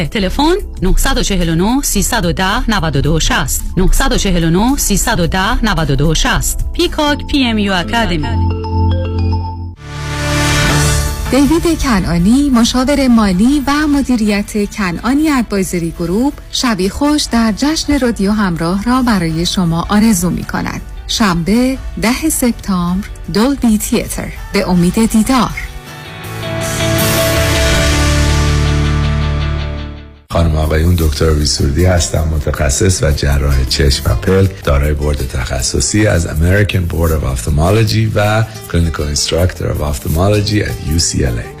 تلفن 949 310 92 60 949 310 92 60 Peacock PMU Academy. دیوید کنانی مشاور مالی و مدیریت کنانی Advisory Group شبی خوش در جشن رادیو همراه را برای شما آرزو می کند. شنبه ده سپتامبر Dolby Theatre. به امید دیدار. خانما آقایون دکتر وی سرودی هستم متخصص و جراح چشم و پلک دارای بورد تخصصی از American Board of Ophthalmology و clinical instructor ophthalmology در UCLA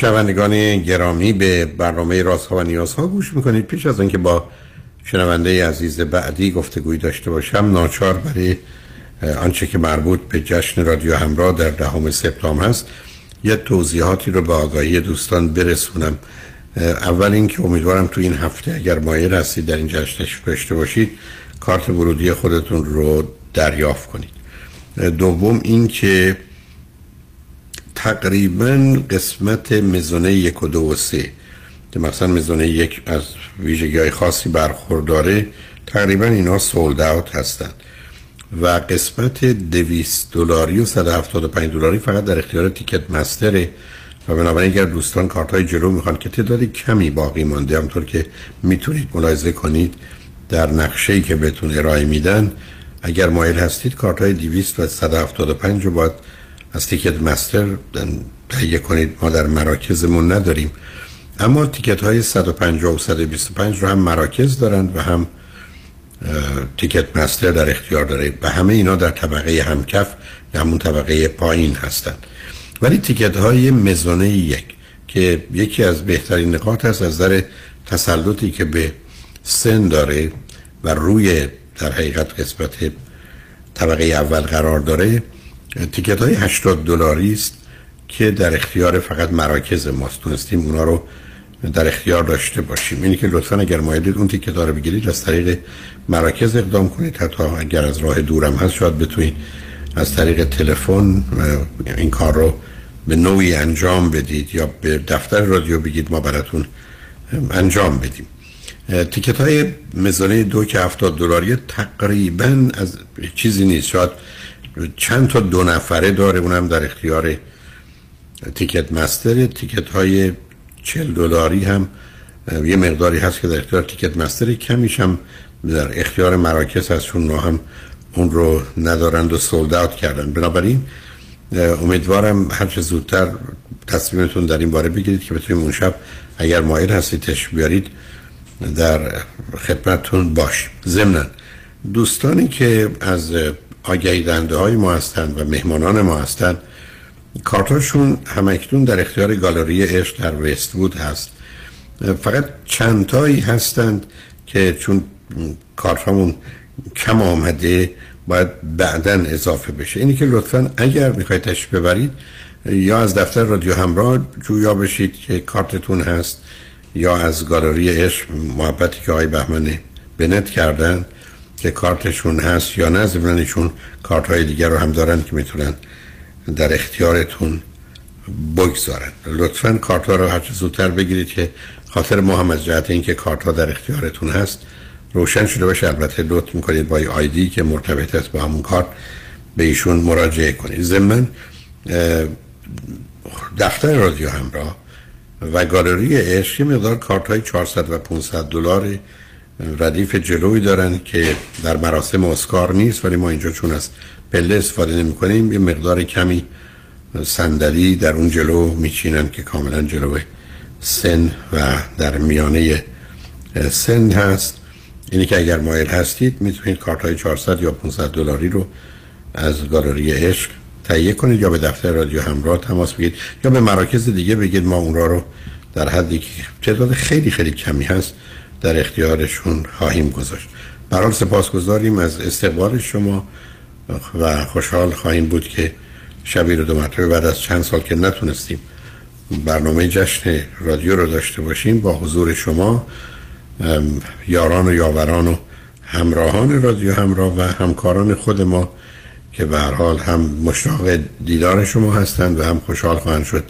شنوندگان گرامی به برنامه راست ها و نیاز ها گوش می‌کنید. پیش از اینکه با شنونده عزیز بعدی گفتگوی داشته باشم ناچار برای آنچه که مربوط به جشن رادیو همراه در دهم سپتامبر هست یه توضیحاتی رو به آگاهی دوستان برسونم. اول اینکه امیدوارم تو این هفته اگر مایل هستید در این جشن داشته باشید کارت ورودی خودتون رو دریافت کنید. دوم اینکه تقریبا قسمت مزونه یک و دو و سه. که مثلا مزونه یک از ویژگی های خاصی برخورداره تقریبا اینا سولد اوت هستند و قسمت 200 دلاری و 175 دلاری فقط در اختیار تیکت مستره و بنابراین اگر دوستان کارت های جلو می‌خوان که تعدادی کمی باقی مانده همطور که می‌تونید ملاحظه کنید در نقشه ای که بهتون ارائه میدن اگر مایل هستید کارت های 200 و 175 رو باید از تیکت مستر تهیه کنید ما در مراکزمون نداریم. اما تیکت های 150 و 125 رو هم مراکز دارند و هم تیکت مستر در اختیار داره. و همه اینا در طبقه همکف همون طبقه پایین هستند. ولی تیکت های مزونه یک که یکی از بهترین نقاط است از نظر تسلطی که به سن داره و روی در حقیقت قسمت طبقه اول قرار داره تیکت های 80 دلاری است که در اختیار فقط مراکز ماست. تونستیم اونا رو در اختیار داشته باشیم. اینی که لطفا اگر مایلید اون تیکت ها رو بگیرید از طریق مراکز اقدام کنید. حتی اگر از راه دورم هست شاید بتونید از طریق تلفن این کار رو به نوعی انجام بدید یا به دفتر رادیو بگید ما براتون انجام بدیم. تیکت های مزانه دو که 70 دلاری تقریبا از چیزی نیست. شاید چند تا دو نفره داره اونم در اختیار تیکت مستر تیکت های 40 دلاری هم یه مقداری هست که در اختیار تیکت مستر کمیش هم در اختیار مراکز هست. چون هم اون رو ندارند و سولد کردن بنابراین امیدوارم هر چه زودتر تصمیمتون در این باره بگیرید که بتونیم اون شب اگر مایل هستید تش بیارید در خدمتتون باش ضمن دوستانی که از آگهی دنده های ما هستند و مهمانان ما هستند. کارتاشون همکنون در اختیار گالری عشق در وست بود هست. فقط چندتایی هستند که چون کارت همون کم آمده باید بعدا اضافه بشه. اینی که لطفا اگر می‌خواید تشریف ببرید یا از دفتر رادیو همراه جویا بشید که کارتتون هست یا از گالری عشق محبتی که آقای بهمن بنت کردن که کارتشون هست یا نه زمینشون کارت های دیگر رو هم دارن که می‌تونن در اختیارتون بگذارن. لطفا کارت ها رو هر زودتر بگیرید که خاطر ما هم از جهت اینکه کارت ها در اختیارتون هست روشن شده باشه. البته لطف می‌کنید با آیدی که مرتبط است با همون کارت به ایشون مراجعه کنید. ضمن دفتر رادیو همراه و گالری عشق مقدار کارت های 400 و 500 دلار ردیف جلوی دارن که در مراسم اسکار نیست ولی ما اینجا چون از پله استفاده نمی کنیم یه مقدار کمی صندلی در اون جلو میچینن که کاملا جلو سن و در میانه سن هست. اینی که اگر مایل هستید می‌تونید کارت های 400 یا 500 دلاری رو از گالری عشق تهیه کنید یا به دفتر رادیو همراه تماس بگیرید یا به مراکز دیگه بگید ما اون رو در حدی که تعداد خیلی خیلی کمی هست در اختیارشون خواهیم گذاشت. برحال سپاسگزاریم از استقبال شما و خوشحال خواهیم بود که شبی رو دو مرتبه بعد از چند سال که نتونستیم برنامه جشن رادیو رو داشته باشیم با حضور شما یاران و یاوران و همراهان رادیو همراه و همکاران خود ما که به حال هم مشتاق دیدار شما هستند و هم خوشحال خواهند شد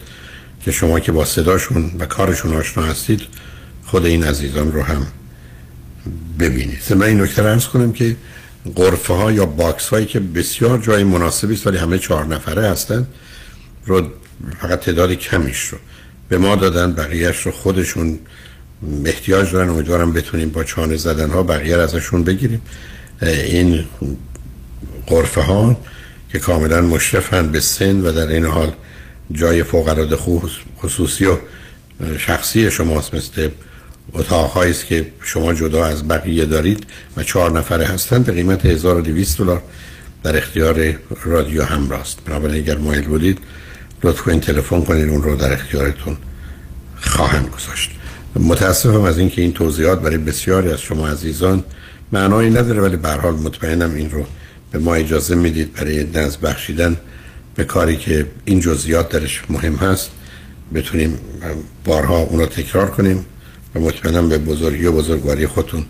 که شما که با صداشون و کارشون آشنا هستید خود این عزیزان رو هم ببینید. من این نکته عرض کنم که غرفه ها یا box هایی که بسیار جای مناسبی است ولی همه چهار نفره هستند رو فقط تعداد کمیش رو به ما دادن بقیهش رو خودشون احتیاج دارن امیدوارم بتونیم با چانه زدن ها بقیه ازشون بگیریم. این غرفه ها که کاملا مشرفن به سن و در عین حال جای فوق العاده خصوصی و شخصی شماست مثل اتاقهایی است که شما جدا از بقیه دارید و چهار نفره هستند به قیمت 1200 دلار در اختیار رادیو همراست. بنابراین اگر مایل بودید لطفا تلفن کنید اون رو در اختیارتون خواهم گذاشت. متاسفم از اینکه این توضیحات برای بسیاری از شما عزیزان معنایی نداره ولی به حال مطمئنم این رو به ما اجازه می‌دید برای نزد بخشیدن به کاری که این جزئیات درش مهم هست. بتونیم بارها اونو تکرار کنیم. و مطمئنم به بزرگی و بزرگواری خودتون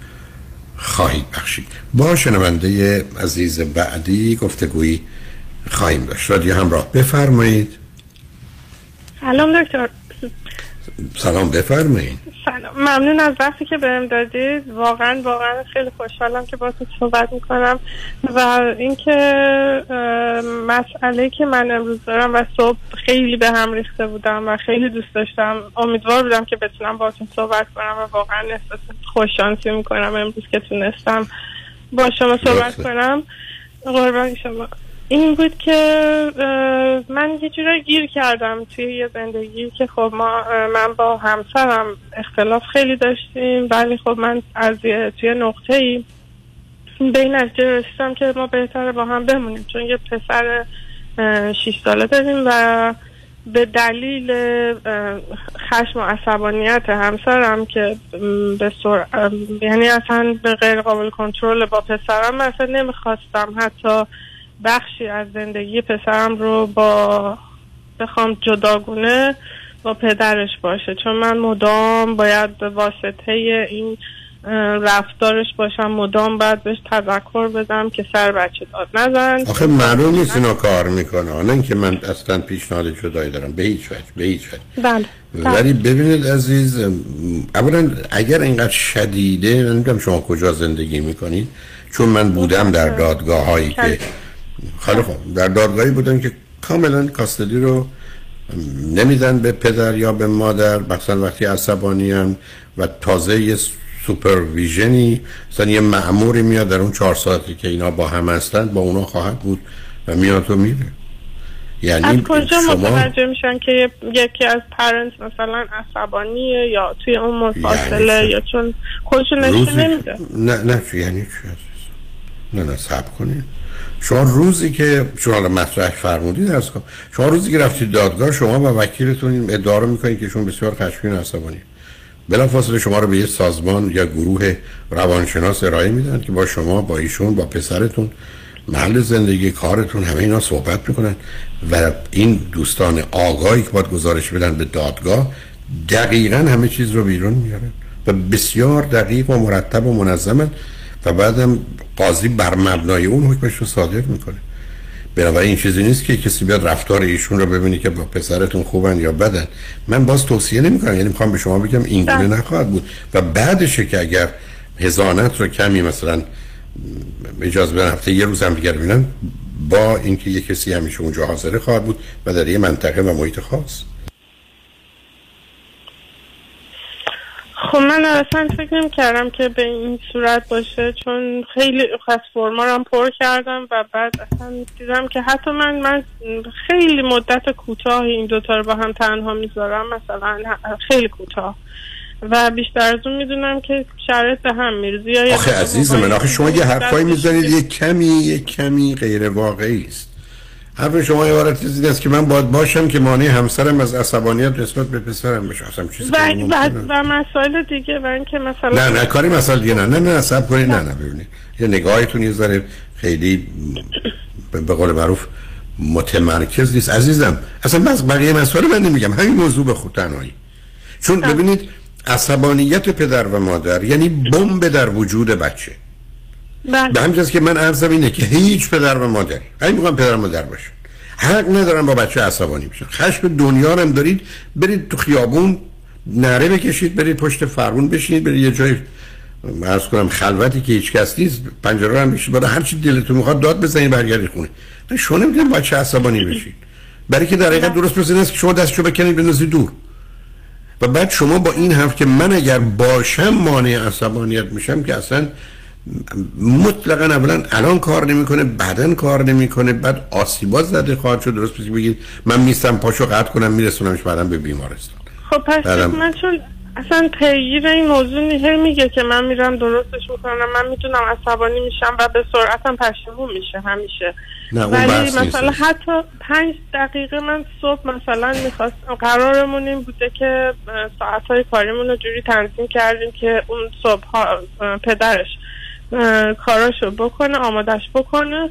خواهید بخشید. با شنونده عزیز بعدی گفتگویی خواهیم داشت. رادیو همراه. بفرمایید. سلام دکتر. سلام بفرمایید. ممنون از وقتی که بهم دادید. واقعا واقعا خیلی خوشحالم که با تو صحبت می‌کنم. و اینکه مسئله که من امروز دارم و صبح خیلی به هم ریخته بودم و خیلی دوست داشتم امیدوار بودم که بتونم باتون صحبت کنم و واقعا احساس خوششانسی می‌کنم امروز که تونستم با شما صحبت کنم. قربان شما. این بود که من یه جورایی گیر کردم توی یه زندگی که خب ما من با همسرم اختلاف خیلی داشتیم ولی خب من از توی نقطه ای به این نتیجه رسیدم که ما بهتره با هم بمونیم. چون یه پسر شیش ساله داریم و به دلیل خشم و عصبانیت همسرم که به سر... یعنی اصلا به غیر قابل کنترل با پسرم مثلا نمی‌خواستم حتی بخشی از زندگی پسرم رو با بخوام جداگونه با پدرش باشه. چون من مدام باید به واسطه این رفتارش باشم. مدام باید بهش تذکر بدم که سر بچه داد نزن. آخه معلوم نیست اینا کار می‌کنه. نه که من اصلا پیشنهاد جدایی دارم. به هیچ وجه به هیچ وجه. بله, بله. ولی ببینید عزیز اولا اگر اینقدر شدیده نمی‌دونم شما کجا زندگی می‌کنید چون من بودم در دادگاه هایی که خیلی خوب. در دادگاهی بودن که کاملا کاستدی رو نمیدن به پدر یا به مادر مثلا وقتی عصبانی هم و تازه یه supervision ی مثلا یه معموری میاد در اون چهار ساعتی که اینا با هم هستن با اونا خواهد بود و میاد و میره. یعنی از کجا شما... متوجه میشن که یکی از parents مثلا عصبانیه یا توی اون فاصله یعنی یا چون خودشون نشون نمیده؟ نه نه یعنی چی؟ نه نه صبر کنید شما روزی که شما مطرح فرمودید از شما روزی که رفتید دادگاه شما و وکیلتون این ادعا رو می‌کنید که شما بسیار خشمگین عصبانی. بلا فاصله شما رو به یه سازمان یا گروه روانشناس ارائه میدن که با شما با ایشون با پسرتون محل زندگی کارتون همه اینا صحبت می‌کنن و این دوستان آگاهی که باید گزارش بدن به دادگاه دقیقا همه چیز رو بیرون میارن و بسیار دقیق و مرتب و منظمن. و بعدم قاضی بر مبنای اون حکمش رو صادر می‌کنه. بنابراین این چیزی نیست که کسی بیاد رفتار ایشون رو ببینی که با پسرتون خوبن یا بدن. من باز توصیه نمی‌کنم یعنی می‌خوام به شما بگم این گونه بله. نخواهد بود. و بعدشه که اگر هزانت رو کمی مثلا اجازه بدن هفته یه روز هم دیگر ببینن با اینکه یه کسی همیشه اونجا حاضر خواهد بود و در یه منطقه و محیط خاص. خب من اصلا فکر نمی کردم که به این صورت باشه چون خیلی خاص فرما رو هم پر کردم و بعد اصلا دیدم که حتی من من خیلی مدت کوتاه این دوتا رو با هم تنها می‌ذارم مثلا خیلی کوتاه. و بیشتر از اون می‌دونم که شرط به هم میرزی آخه عزیز من آخه شما یه حرفایی می‌زنید یه کمی یه کمی غیر واقعی است. حرف شما عبارت چیزی است که من باید باشم که مانع همسرم از عصبانیت نسبت به پسرم بشه اصلا چیزی و, و, و مسائل دیگه و اینکه مثلا نه نه کاری مسائل دیگه نه. نه نه کنید نه نه ببینید یه نگاهتون یه ذره خیلی به قول معروف متمرکز نیست. عزیزم اصلا بس بقیه مسائل من نمیگم. همین موضوع به خود تنهایی. چون ببینید عصبانیت پدر و مادر یعنی بمب در وجود بچه. بله. به همین که من عرضم اینه که هیچ پدر و مادری اگه می‌خوام پدر و مادر باشن حق ندارن با بچه عصبانی بشن. خشم دنیا رو هم دارید برید تو خیابون نره بکشید برید پشت فرمون بشینید برید یه جای عرض کنم خلوتی که هیچ کس نیست پنجره هم میشه برای هر چی دلتون می‌خواد داد بزنید برگردید خونه. شما نمی‌دونید بچه عصبانی بشید برای که در حقیقت درست مثل است که شما دستشو بکنید بندازید دور. و بعد شما با این حرف که من اگر باشم مانع عصبانیت میشم که اصلا مطلقا اولا الان کار نمی‌کنه بعدا کار نمی‌کنه بعد آسیبات زده خواهد شد. درست بگید من میستم پاشو قطع کنم میرسونمش بعدا به بیمارستان. خب پس من چون اصلا پیگیر این موضوع نیه میگه که من میرم درستش می‌کنم. من می‌تونم عصبانی میشم و به سرعتم پشیمون میشه همیشه. نه ولی مثلا حتی پنج دقیقه من صبح مثلا می‌خواستم قرارمون این بوده که ساعتهای کاریمون رو جوری تنظیم کردیم که اون صبح پدرش کاراشو بکنه آمادش بکنه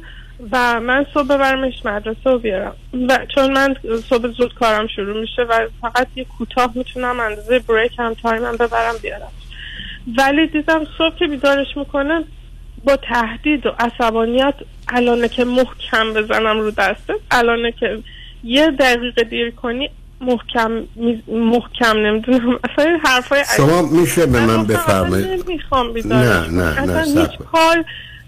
و من صبح ببرمش مدرسه رو بیارم. و چون من صبح زود کارم شروع میشه و فقط یه کوتاه می‌تونم اندازه بریک هم تایمم ببرم بیارم. ولی دیدم صبح که بیدارش می‌کنه با تهدید و عصبانیت الانه که محکم بزنم رو دسته الانه که یه دقیقه دیر کنی محکم محکم نمی‌دونم. اصلا حرفای شما میشه به من بفرمایید. نه نه نه هیچ کار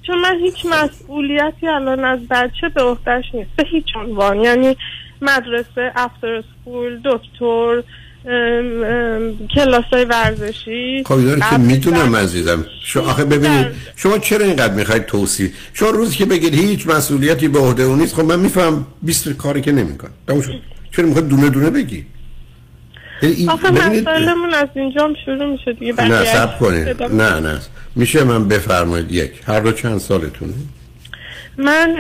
چون من هیچ مسئولیتی الان از بچه به عهدهش نیست. به هیچ عنوان. یعنی مدرسه افتر سکول دکتر کلاس های ورزشی. خب داره که می‌تونم عزیزم. شما آخه ببینید شما چرا اینقدر می‌خواید توصیل شما روزی که بگید هیچ مسئولیتی به عهده اون نیست خب من میفهم 20 کاری که نمیکن چرا می‌خواد دونه دونه بگی؟ آخه مسائلمون از اینجا شروع میشه دیگه. نه سب کنید نه نه. میشه من بفرمایید یک. هر دو چند سالتونه؟ من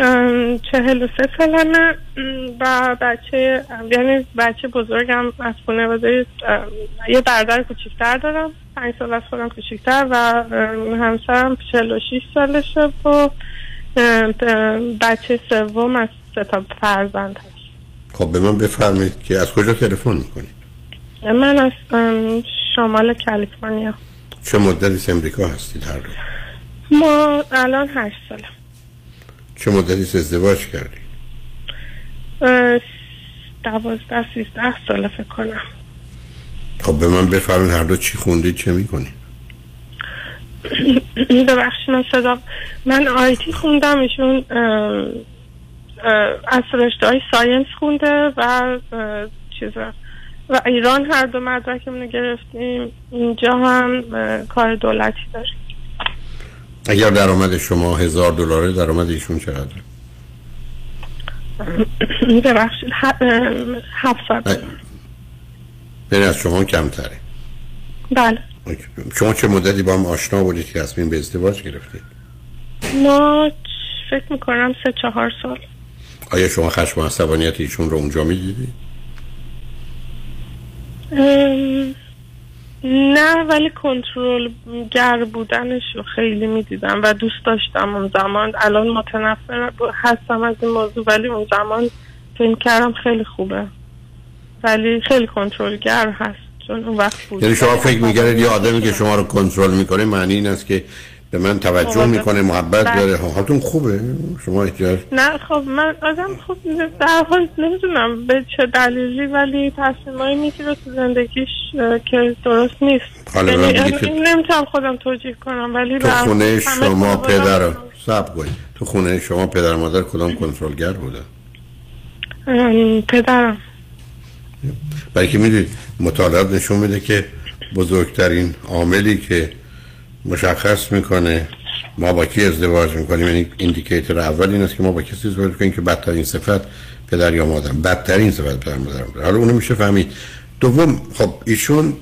چهل و سه سالمه. و بچه یعنی بچه بزرگم از خانواده یه برادر کوچیکتر دارم. پنج سال از خودم کوچیکتر و همسرم چهل و شیش سالشه و بچه سوم از سه تا فرزند هست خب به من بفرمایید که از کجا تلفن می‌کنید من از شمال کالیفرنیا. چه مدتی امریکا هستید هر دو ما الان هشت ساله. چه مدتی ازدواج کردید دوازده سیزده ساله فکر کنم. خب به من بفرمایید هر دو چی خوندید چه می‌کنید؟ ببخشید من صدا من آیتی خوندم ایشون از رشته های ساینس خونده و چیزا. و ایران هر دو مدرکمون گرفتیم. اینجا هم کار دولتی داریم. اگر درآمد شما هزار دلاره درآمد ایشون چقدر ببخشید هفتصد یعنی از شما کمتره. بله. شما چه مدتی با هم آشنا بودید که تصمیم به ازدواج گرفتید؟ ما فکر می‌کنم سه چهار سال. آیا شما خشم و عصبانیت ایشون رو اونجا می‌دیدید نه ولی کنترل گر بودنش رو خیلی می‌دیدم و دوست داشتم اون زمان. الان متنفر هستم از این موضوع ولی اون زمان فکر کردم خیلی خوبه. ولی خیلی کنترلگر هست چون اون وقت بود. یعنی شما فکر میگردید یه آدمی که شما رو کنترل می‌کنه معنی این است که به من توجه می‌کنه محبت بله. داره. حالتون خوبه؟ شما احتیاج نه خب من آدم خوب در حال نمی‌دونم به چه دلیلی ولی تصمیمایی می‌گیره تو زندگیش که درست نیست. حالا یعنی نمی‌تونم خودم توجیه کنم ولی تو خونه شما پدر صبر کنید. تو خونه شما پدر مادر کدام کنترلگر بودن؟ ام، پدرم. برای که می‌دونید مطالعات نشون میده که بزرگترین عاملی که مشخص می‌کنه. ما با کی ازدواج می‌کنیم؟ یعنی ایندیکیتور اول این است که ما با کسی ازدواج می‌کنیم که بدترین صفت پدر یا مادر بدترین صفت پدر مادر. حالا اونو میشه فهمید. دوم خب ایشون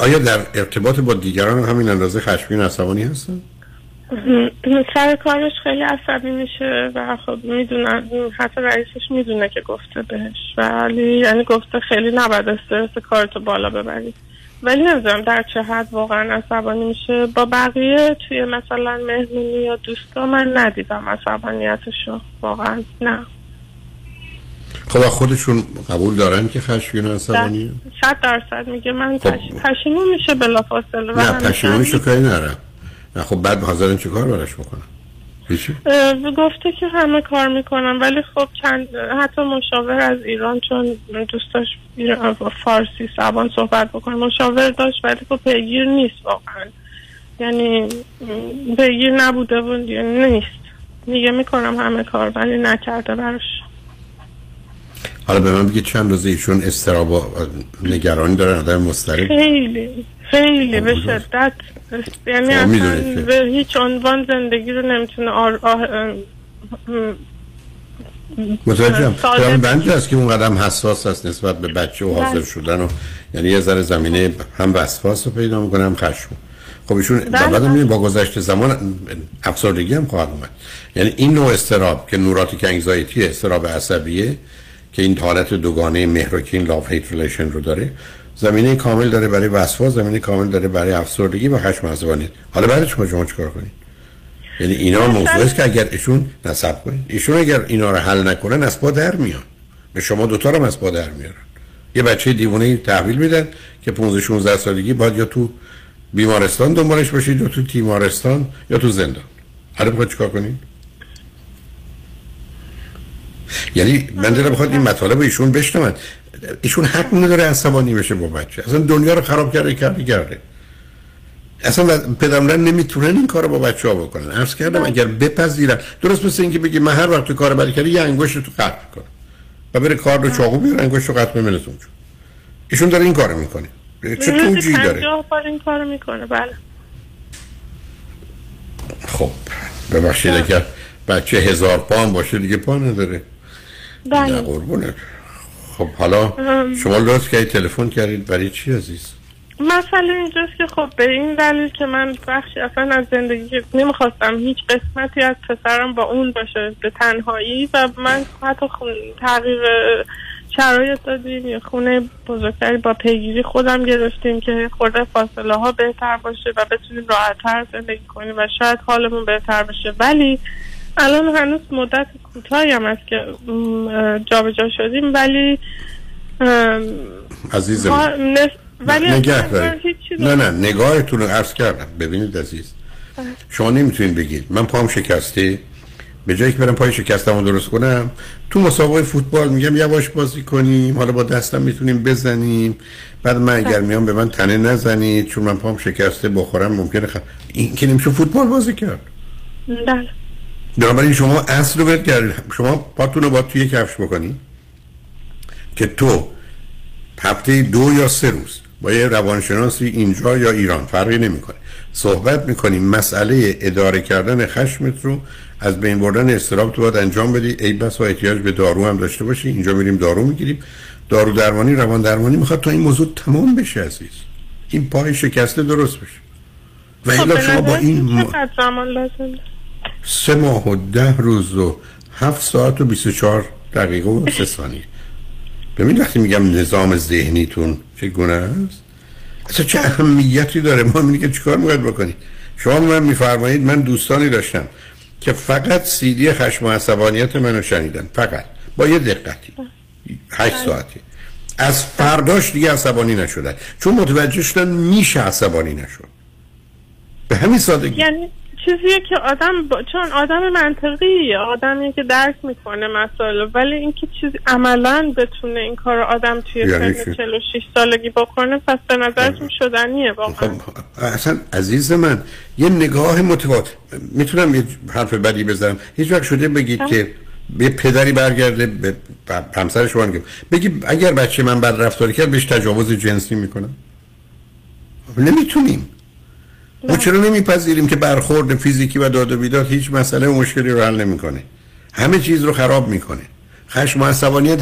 آیا در ارتباط با دیگران هم همین اندازه خشمگین عصبانی هستن؟ سر کارش خیلی عصبی میشه و خب می‌دونن حتی رئیسش می‌دونه که گفته بهش. ولی یعنی گفته خیلی نباید استرس کارتو بالا ببری ولی نمی‌دونم در چه حد واقعا عصبانی میشه. با بقیه توی مثلا مهمونی یا دوستا من ندیدم عصبانیتشو. واقعا نه. خب خودشون قبول دارن که خشمگین و عصبانی؟ صد درصد میگه من. پشیمون میشه بلافاصله. خب. نه پشیمونیش رو کاری نرم نه خب بعد حاضرن چه کار براش بکنن؟ هیچی اه، گفته که همه کار می‌کنم ولی خب چند حتی مشاور از ایران چون دوست داشت فارسی زبان صحبت بکنه مشاور داشت ولی خب پیگیر نیست واقعا. یعنی پیگیر نبوده و دیگه نیست. میگه می‌کنم همه کار ولی نکرده براش. حالا به من بگید چند روزه ایشون استراب و نگرانی دارن آدم مضطرب. خیلی. خیلی به شدت. یعنی خب، اصلا به هیچ عنوان زندگی رو نمی‌تونه آر... آه... متوجهم. بنده است که اون قدم حساس است نسبت به بچه و حاضر بله. شدن و یعنی یه ذره زمینه هم وسواس رو پیدا می‌کنه هم خشم. خب ایشون بله، بعد بله. با گذشت زمان افسردگی هم خواهد اومد. یعنی این نوع اضطراب که neurotic anxiety اضطراب عصبیه که این حالت دوگانه مهر و کین love hate relation رو داره زمینه کامل داره برای وسواس زمینه کامل داره برای افسردگی و خشم عصبانیت حالا بعد شما شما چیکار کنید؟ یعنی اینا موضوع است که اگر ایشون نصب کنید. ایشون اگر اینا رو حل نکنن از پا در میان به شما دوتا رو از پا در میارن. یه بچه دیوونه تحویل میدن که 15 16 سالگی باید یا تو بیمارستان دنبالش باشید یا تو تیمارستان یا تو زندان. حالا بخواید چیکار کنید؟ یعنی من دلم بخواد این مطالب ایشون بشنون ایشون حق نداره عصبانی بشه با بچه. اصلا دنیا رو خراب کرده کرده کرده. اصلا و- پدر مادر نمی‌تونن این کارو با بچه ها بکنن. عرض کردم اگر بپذیرن. درست مثل اینکه بگی من هر وقت کار بدی کردی یه انگشت تو قطع کنم و بره کار رو چاقو بیاره انگشت رو قطع بمونه اونجا. ایشون داره این کارو می‌کنه. چه روزی توجیهی داره. این کارو می‌کنه. بله. خب ببخشید اگر بچه هزار پا هم باشه دیگه پا نداره. نه بله قربونت. خب حالا. شما لطف کردید تلفن کردید برای چی عزیز مسئله اینجاست که خب به این دلیل که من بخشی اصلا از زندگی نمی‌خواستم هیچ قسمتی از پسرم با اون باشه به تنهایی و من حتی تغییر شرایط دادیم یه خونه بزرگتری با پیگیری خودم گرفتیم که خورده فاصله ها بهتر باشه و بتونیم راحتتر زندگی کنیم و شاید حالمون بهتر بشه ولی الان هنوز مدت کوتاهی هم است که جابجا شدیم ولی عزیزم. ها- نس- ولی نگه نه نه نگاهتون رو عرض کردم. ببینید عزیز. شما نمی‌تونید بگید. من پام شکسته به جایی که برم پای شکستم رو درست کنم. تو مسابقه فوتبال میگم یواش بازی کنیم. حالا با دستم می‌تونیم بزنیم. بعد من اگر میام به من تنه نزنید. چون من پام شکسته بخورم ممکنه خ... این که نمیشه فوتبال بازی کرد. بله. بنابراین شما اصل رو کردید شما پاتون رو باید توی کفش بکنید که تو هفته دو یا سه روز با یه روانشناسی اینجا یا ایران فرقی نمی‌کنه. صحبت می‌کنیم مسئله اداره کردن خشمت رو از بین بردن استراب تو باید انجام بدی. ای بس و احتیاج به دارو هم داشته باشی. اینجا میریم دارو می‌گیریم. دارو درمانی روان درمانی می‌خواد تا این موضوع تمام بشه عزیز. این پای شکسته درست بشه. و خب شما با این م- زمان لازم سه ماه و ده روز و هفت ساعت و 24 دقیقه و سه ثانیه. ببین وقتی میگم نظام ذهنیتون چگونه است؟ اصلا چه اهمیتی داره؟ ما میگه که چیکار می‌خواید بکنید شما من میفرمایید من دوستانی داشتم که فقط سیدی خشم و عصبانیت منو شنیدن فقط. با یه دقتی. هشت ساعتی. از فرداش دیگه عصبانی نشدن. چون متوجه شدن میشه عصبانی نشد. به همین سادگی. یعنی چیزیه که آدم با... چون آدم منطقی آدمی که درک می‌کنه مسائل ولی اینکه چیز عملا بتونه این کار آدم توی یعنی سن چی؟ 46 سالگی بکنه پس به نظرتون شدنیه واقعا. اصلا عزیز من یه نگاه متفاوت. می‌تونم یه حرف بدی بزنم؟ هیچ وقت شده بگید که یه پدری برگرده به همسر شما میگه بگی اگر بچه من بد رفتاری کرد بهش تجاوز جنسی می‌کنم؟ نمی‌تونیم. ما چرا نمیپذیریم که برخورد فیزیکی و داد و بیداد هیچ مسئله و مشکلی رو حل نمی‌کنه؟ همه چیز رو خراب می‌کنه. خشم و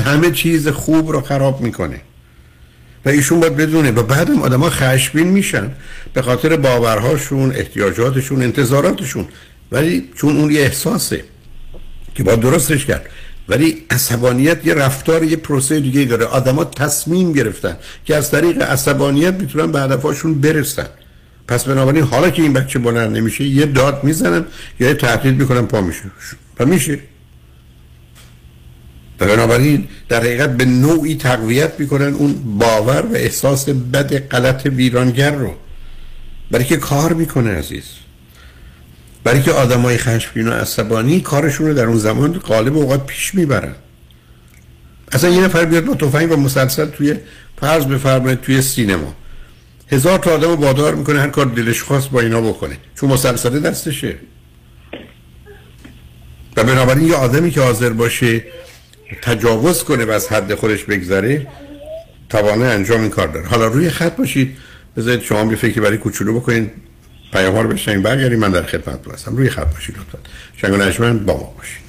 همه چیز خوب رو خراب می‌کنه. و ایشون باید بدونه و بعدم آدم ها خشمگین میشن به خاطر باورهاشون احتیاجاتشون انتظاراتشون. ولی چون اون یه احساسه که باید درستش کرد. ولی عصبانیت یه رفتار یه پروسه دیگه داره. آدما تصمیم گرفتن که از طریق عصبانیت می‌تونن به هدفاشون برسن. پس بنابراین حالا که این بچه بلند نمیشه یه داد می‌زنن یا یه تهدید می‌کنن پا میشه. و میشه. بنابراین در حقیقت به نوعی تقویت می‌کنن اون باور و احساس بد غلط ویرانگر رو. برای که کار می‌کنه عزیز. برای که آدمای خشمگین و عصبانی کارشون رو در اون زمان غالب اوقات پیش می‌برن. اصلا یه نفر بیاد با تفنگ و مسلسل توی فرض بفرمایید توی سینما. هزار تا آدم رو وادار می‌کنه هر کار دلش خواست با اینا بکنه. چون مسلسل دستشه. و بنابراین یه آدمی که حاضر باشه تجاوز کنه و از حد خودش بگذره توانه انجام این کار داره. حالا روی خط باشید. بذارید شما یه فکری برای کوچولو بکنید پیام ها رو من در خدمت هستم. روی خط باشید لطفا. شنگ با ما باشید.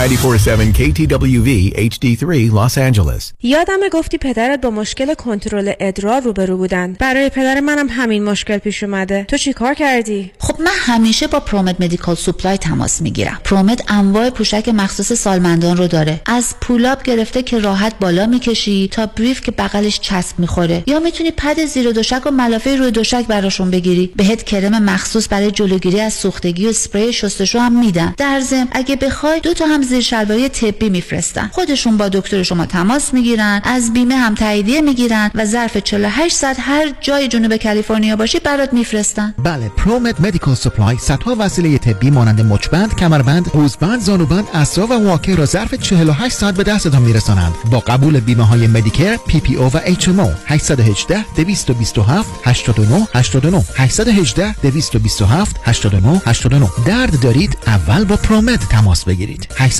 Ninety-four-seven KTWV HD3 Los Angeles. یادم گفتی پدرت با مشکل کنترل ادرار روبرو بودن. برای پدر منم همین مشکل پیش اومده. تو چی کار کردی؟ خب من همیشه با پرومت Medical Supply تماس می‌گیرم. پرومت انواع پوشک مخصوص سالمندان رو داره. از pull up گرفته که راحت بالا می‌کشی تا brief که بغلش چسب می‌خوره. یا می‌تونی پد زیر دوشک و ملافه روی دوشک براشون بگیری. بهت کرم مخصوص برای جلوگیری از سوختگی و اسپری شستشو هم میدن. در ضمن اگه بخوای دو تا هم زیر شلواری طبی میفرستن. خودشون با دکتر شما تماس می‌گیرن از بیمه هم تاییدیه می‌گیرن و ظرف 48 ساعت هر جای جنوب کالیفرنیا باشی برات میفرستن. بله پرومت Medical Supply صدها وسیله طبی مانند مچبند کمربند قوزبند زانوبند عصا و واکر را ظرف 48 ساعت به دستتان میرسانند. با قبول بیمه های مدیکر پی پی او و اچ ام او 818 227 89 89 818 227 89 89 درد دارید اول با پرومت تماس بگیرید. 818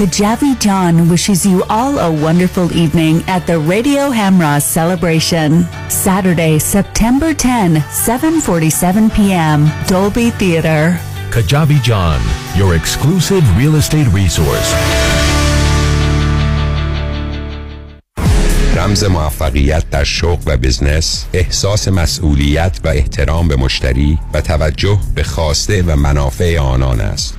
Kajabi John wishes you all a wonderful evening at the Radio Hamra celebration. Saturday, September 10, 7:47 p.m. Dolby Theater. Kajabi John, your exclusive real estate resource. رمز موفقیت در شغل و بزنس احساس مسئولیت و احترام به مشتری و توجه به خواسته و منافع آنان است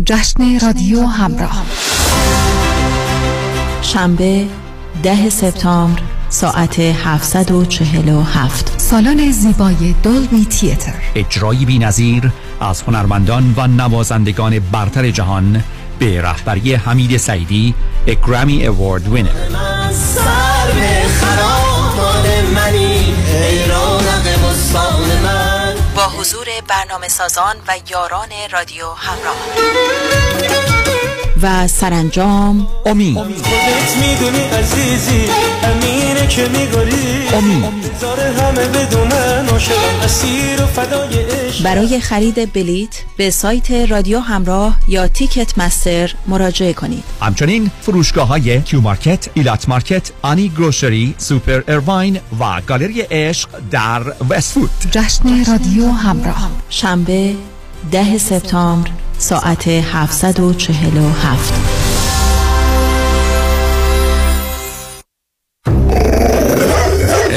جشن رادیو همراه. شنبه ده سپتامبر ساعت 747 سالن زیبای دولبی تیتر. اجرایی بی از هنرمندان و نوازندگان برتر جهان به رهبری حمید سعیدی اگرامی اوارد وینر حضور برنامه سازان و یاران رادیو همراه. و سرانجام. امید خودت می‌دونی عزیزی همینه که میگاری امید همه بدونن اسیر و فدای عشق. برای خرید بلیت به سایت رادیو همراه یا Ticketmaster مراجعه کنید. همچنین فروشگاه های Q Market، Elat Market، Ani Grocery، Super Irvine و گالری عشق در وستوود جشن رادیو همراه. شنبه ده سپتامبر ساعت 747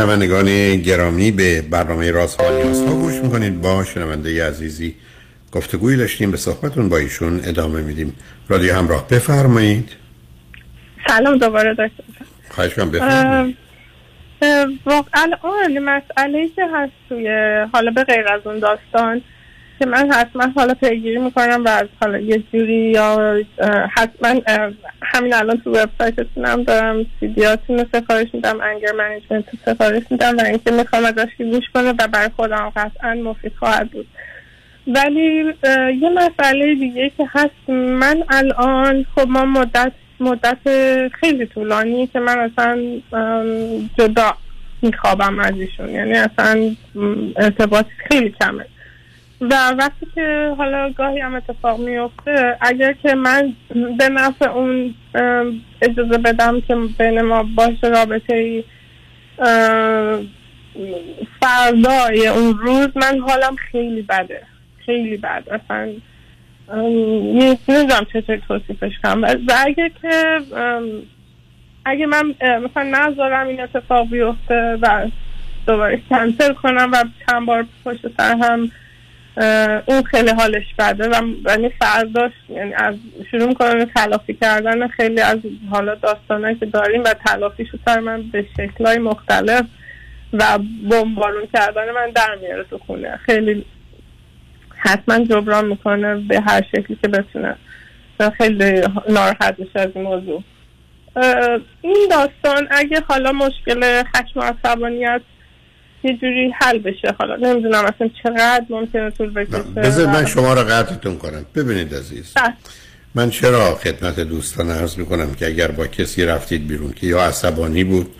شنوندگان گرامی به برنامه راست ها گوش می‌کنید. با شنونده عزیزی گفتگوی داشتیم به صحبتون با ایشون ادامه میدیم. رادیو همراه بفرمایید. سلام دوباره دکتر. خواهش کنم بفرمایید. واقعا مسئله که هست توی حالا به غیر از اون داستان که من حتما حالا پیگیری می‌کنم و از حالا یه جوری یا حتما همین الان تو وبسایتتون هم دارم سیدیاتون رو سفارش میدم انگر منیجمنت رو سفارش میدم و اینکه می‌خوام ازش گوش کنه و برای خودم قطعا مفید خواهد بود. ولی یه مسئله دیگه که هست من الان خب ما مدت مدت خیلی طولانی که من اصلا جدا میخوابم از ایشون. یعنی اصلا ارتباط خیلی کمه. و وقتی که حالا گاهی هم اتفاق میفته اگر که من به نفع اون اجازه بدم که بین ما باشه رابطه ای فردای اون روز من حالم خیلی بده خیلی بد. اصلا نمی‌دونم چطور توصیفش کنم. و اگه که اگه من مثلا نذارم این اتفاق بیفته و دوباره کنسل کنم و چند بار پشت سر هم اون خیلی حالش بده و یعنی فرداش یعنی از شروع می‌کنم تلافی کردن خیلی از حالا داستانهایی که داریم و تلافیش سر من به شکلهای مختلف و بمبارون کردن من در میاره تو خونه. خیلی حتما جبران می‌کنه به هر شکلی که بتونه خیلی ناراحت میشه از این موضوع. این داستان اگه حالا مشکل خشم و عصبانیت یه جوری حل بشه. حالا نمی‌دونم اصلا چقدر ممکنه طول بکشه. بذار من شما رو قطعتون کنم. ببینید عزیز. من چرا خدمت دوستان عرض می‌کنم که اگر با کسی رفتید بیرون که یا عصبانی بود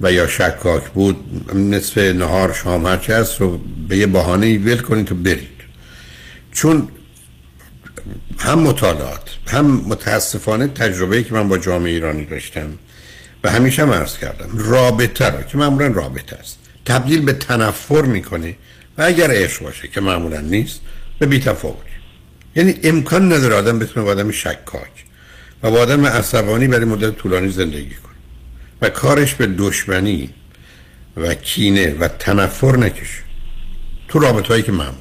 و یا شکاک بود نصف نهار شام هرچه هست رو به یه بحانه ای ول کنید تو برید. چون هم مطالعات هم متاسفانه تجربه که من با جامعه ایرانی داشتم و همیشه هم عرض کردم رابطه رو که معمولا رابطه است. تبدیل به تنفر می‌کنه و اگر عشق باشه که معمولا نیست به بیتفاوتی. یعنی امکان نداره آدم بتونه با آدم شکاک و با آدم عصبانی برای مدت طولانی زندگی کنه. و کارش به دشمنی و کینه و تنفر نکشه. تو رابطه هایی که معمول.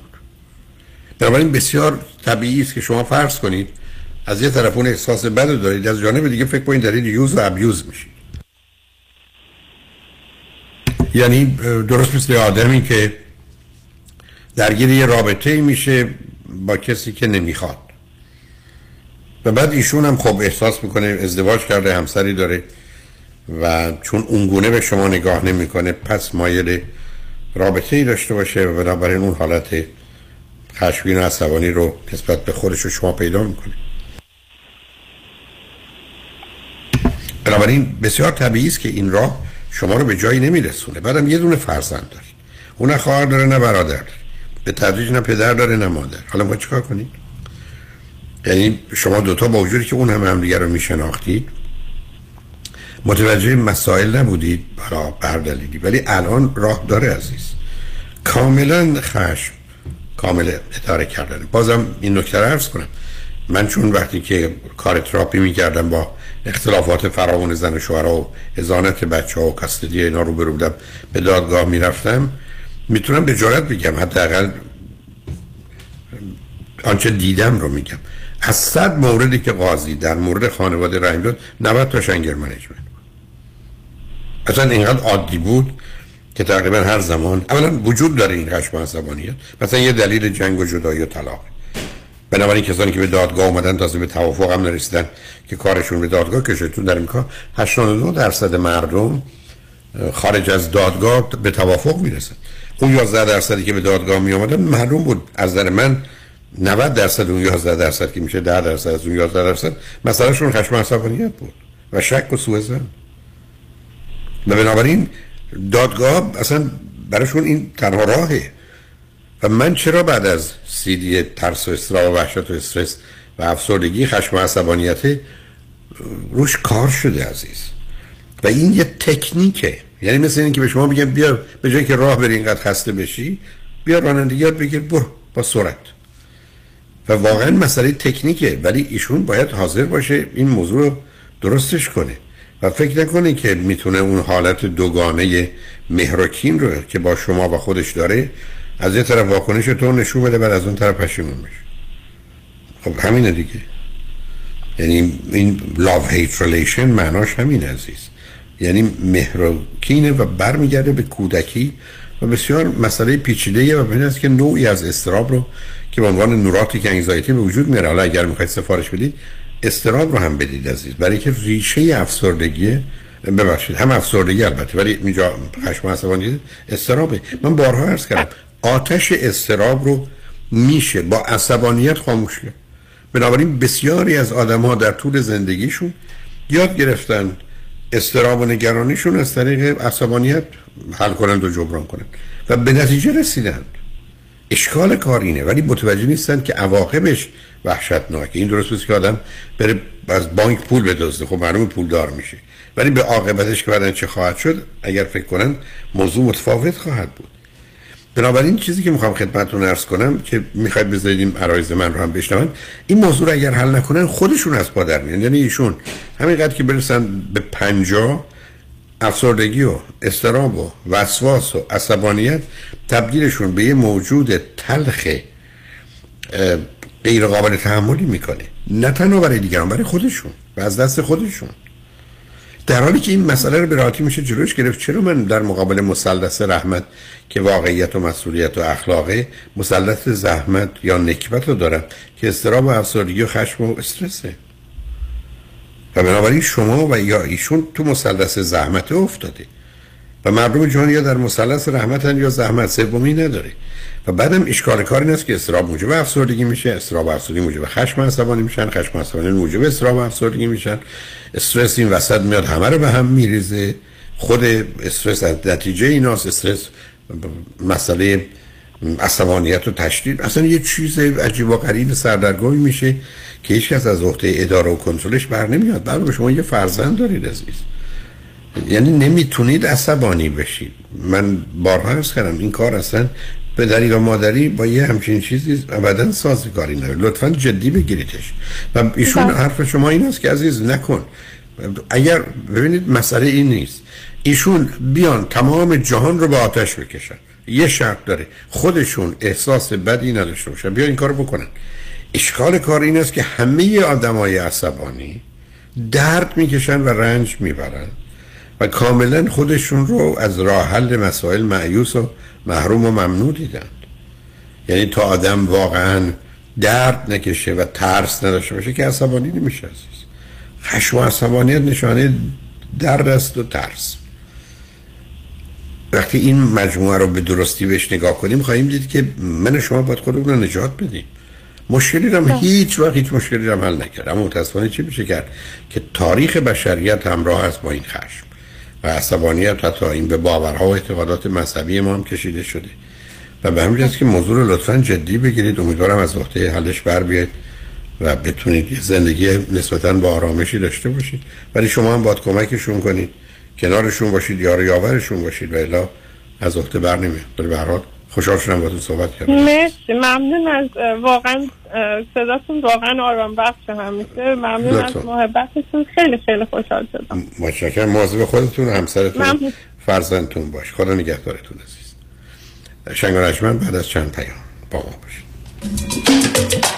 بنابراین بسیار طبیعی است که شما فرض کنید از یه طرف اون احساس بد دارید از جانب دیگه فکر کنید دارید یوز و ابیوز میشید. یعنی درست مثل آدمی که درگیر یه رابطه میشه با کسی که نمی‌خواد. و بعد ایشون هم خب احساس می‌کنه ازدواج کرده همسری داره و چون اونگونه به شما نگاه نمی‌کنه پس مایل رابطه ای داشته باشه و بنابراین اون حالت خشمگین و عصبانی رو نسبت به خودش رو شما پیدا می‌کنید بنابراین بسیار طبیعی است که این راه شما رو به جایی نمیرسونه. بعدم یه دونه فرزند دارید اون نه خواهر داره نه برادر. داره به تدریج نه پدر داره نه مادر. حالا ما چیکار کنید یعنی شما دوتا با وجودی که اون هم همدیگه رو میشناختید متوجه مسائل نبودید برا بر دلیلی ولی الان راه داره عزیز. کاملا خشم کامل اداره کردن. بازم این نکته عرض کنم. من چون وقتی که کار تراپی می‌کردم با اختلافات فراوان زن و شوهر و ازانت بچه ها و کستدی اینا رو برو به دادگاه می‌رفتم. می‌تونم به جارت بگم حداقل آنچه دیدم رو میگم. از صد موردی که قاضی در مورد خانواده رحم داد 90 تا شنگر منیجمنت اصلا اینقدر عادی بود که تقریبا هر زمان اولا وجود داره این خشم عصبانیت. مثلا یه دلیل جنگ و جدایی و طلاق. بنابراین کسانی که به دادگاه اومدن تازه به توافق هم نرسیدن که کارشون به دادگاه کشتون در امریکا 89 درصد مردم خارج از دادگاه به توافق می‌رسن. اون 11 درصدی که به دادگاه می آمدن معلوم بود. از نظر من 90 درصد اون 11 درصد که میشه 10 درصد از اون 11 درصد مسئلهشون خشم عصبانیت بود و شک و سوء زن و بنابراین دادگاه اصلا براشون این تنها راهه. و من چرا بعد از سیدی ترس و استرا و وحشت و استرس و افسردگی خشم و عصبانیت روش کار شده عزیز. و این یه تکنیکه. یعنی مثل این که به شما بگم بیا به جایی که راه بری اینقدر خسته بشی بیا رانندگی یاد بگیر برو با سرعت. و واقعا مسئله تکنیکه ولی ایشون باید حاضر باشه این موضوع رو درستش کنه. و فکر نکنه که می‌تونه اون حالت دوگانه مهرکین رو که با شما و خودش داره از یه طرف واکنش تو نشون بده بعد از اون طرف پشیمون بشه. خب همینه دیگه. یعنی این love hate relation معناش همین عزیز. یعنی مهرکینه و برمیگرده به کودکی و بسیار مسئله پیچیده و به است که نوعی از استراب رو که به عنوان نوراتی که انگزایتی به وجود میاره. حالا اگر می‌خواید سفارش بدید استراب رو هم بدید عزیز. برای که ریشه افسردگی ببخشید هم افسردگی البته ولی اینجا خشم عصبانیت استرابه من بارها عرض کردم آتش استراب رو میشه با عصبانیت خاموش کرد. بنابراین بسیاری از آدم ها در طول زندگیشون یاد گرفتن استراب و نگرانیشون از طریق عصبانیت حل کنند و جبران کنند. و به نتیجه رسیدند اشکال کار اینه ولی متوجه نیستن که عواقبش وحشتناکه. این درست که آدم بره از بانک پول بدزده. خب معلوم پول دار میشه. ولی به عاقبتش که بعدن چه خواهد شد اگر فکر کنن موضوع متفاوت خواهد بود. بنابراین چیزی که می‌خوام خدمتتون ارز کنم که می‌خواید بذارید این عرایز من رو هم بشنون این موضوع رو اگر حل نکنن خودشون از پادر میان. یعنی ایشون همینقدر که برسن به پنجاه افسردگی و استراب و وسواس و عصبانیت تبدیلشون به یه موجود تلخ غیر قابل تحملی می‌کنه. نه تنها برای دیگران برای خودشون و از دست خودشون. در حالی که این مسئله رو به راحتی میشه جلوش گرفت چرا من در مقابل مسلط رحمت که واقعیت و مسئولیت و اخلاقه مسلط زحمت یا نکبت رو دارم که استراب و افسردگی و خشم و استرسه؟ و بنابراین شما و یا ایشون تو مثلث زحمت افتاده. و مردم جهان یا در مثلث رحمتن یا زحمت سومی نداره. و بعدم اشکال کار این است که استراب موجب افسردگی میشه استراب افسردگی موجب خشم عصبانی میشن خشم عصبانی موجب استراب افسردگی میشن. استرس این وسط میاد همه رو به هم میریزه. خود استرس از نتیجه ایناست استرس مسئله عصبانیت و تشدید. اصلا یه چیز عجیب و غریب سردرگمی میشه که هیچ کس از عهده اداره و کنترلش بر نمیاد. بعد شما یه فرزند دارید عزیز. یعنی نمی‌تونید عصبانی بشید. من بارها ارز کردم این کار اصلا پدری و مادری با یه همچین چیزی ابدا سازگاری نداره. لطفا جدی بگیریدش. و ایشون بله. حرف شما این است که عزیز نکن. اگر ببینید مسئله این نیست. ایشون بیان تمام جهان رو به آتش بکشن. یه شرط داره. خودشون احساس بدی نداشته باشن. بیا این کارو بکنن. اشکال کار این است که همه آدمای عصبانی درد می‌کشن و رنج می‌برن. و کاملا خودشون رو از راه حل مسائل معیوس و محروم و ممنوع دیدند یعنی تا آدم واقعا درد نکشه و ترس نداشته باشه که عصبانی نمیشه عزیز. خشم و عصبانیت نشانه درد است و ترس. وقتی این مجموعه رو به درستی بهش نگاه کنیم خواهیم دید که من شما باید خودمون رو نجات بدیم. مشکلی هم هیچ وقت هیچ مشکلی هم حل نکرد. اما متاسفانه چی میشه کرد؟ که تاریخ بشریت همراه است با این خشم. و عصبانیت حتی این به باورها و اعتقادات مذهبی ما هم کشیده شده. و به همین که موضوع رو لطفا جدی بگیرید امیدوارم از وقته حلش بر بیاید و بتونید زندگی نسبتا با آرامشی داشته باشید. ولی شما هم باید کمکشون کنید کنارشون باشید یار یاورشون باشید و الا از وقت بر نمیاد. ولی خوشحال شدم باهاتون صحبت کردم. مرسی ممنون از واقعا صداتون واقعا آرام بخش همیشه ممنون از محبتتون. خیلی خیلی خوشحال شدم. متشکرم. مواظب خودتون همسرتون فرزندتون باش. خدا نگهدارتون عزیز. شنگ بعد از چند پیام با ما باشید.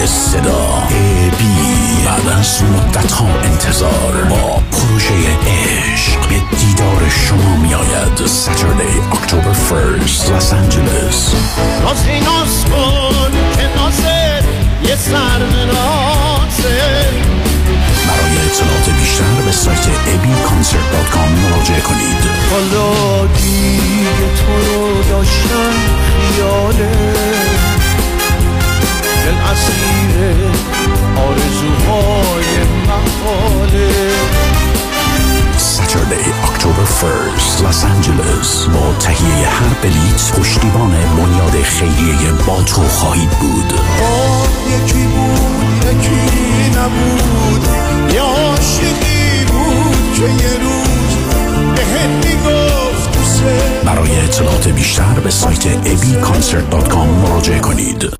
های صدا. ای بی بعد از مدت ها انتظار. با پروژه عشق به دیدار شما می آید Saturday October 1st Los Angeles. نازی ناز کن که نازه یه سر برای اطلاعات بیشتر به سایت abconcert.com مراجعه کنید. حالا دیگه تو رو داشتم اسیر آرزوهای محاله. Saturday, October 1st, Los Angeles. با تهیه هر بلیت پشتیبان بنیاد خیریه با تو خواهید بود. یکی بود یکی نبود. یا عاشقی بود که یه روز بهت می‌گفت برای اطلاعات بیشتر به سایت abconcert.com مراجعه کنید.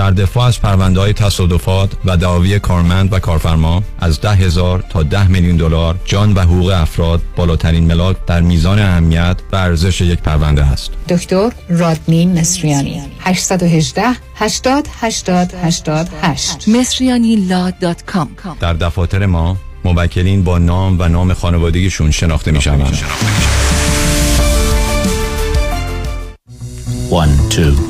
در دفاع از پرونده های تصادفات و دعاوی کارمند و کارفرما از ده هزار تا ده میلیون دلار جان و حقوق افراد بالاترین ملاک در میزان اهمیت و ارزش یک پرونده است. دکتر رادنی مصریانی 818 80 80 88 مصریانی در دفاتر ما موکلین با نام و نام خانوادگیشون شناخته می شوند. One, two,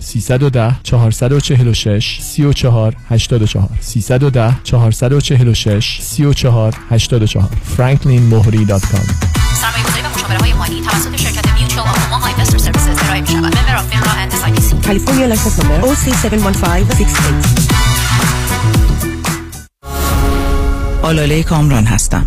310 446 34 84 310 446 34 84 franklinmohri.com سرمایه‌گذاری و مشاوره های مالی توسط شرکت Mutual of Omaha Investor Services ارائه می‌شود. Member of FINRA and S California license number OC71568 آلاله کامران هستم.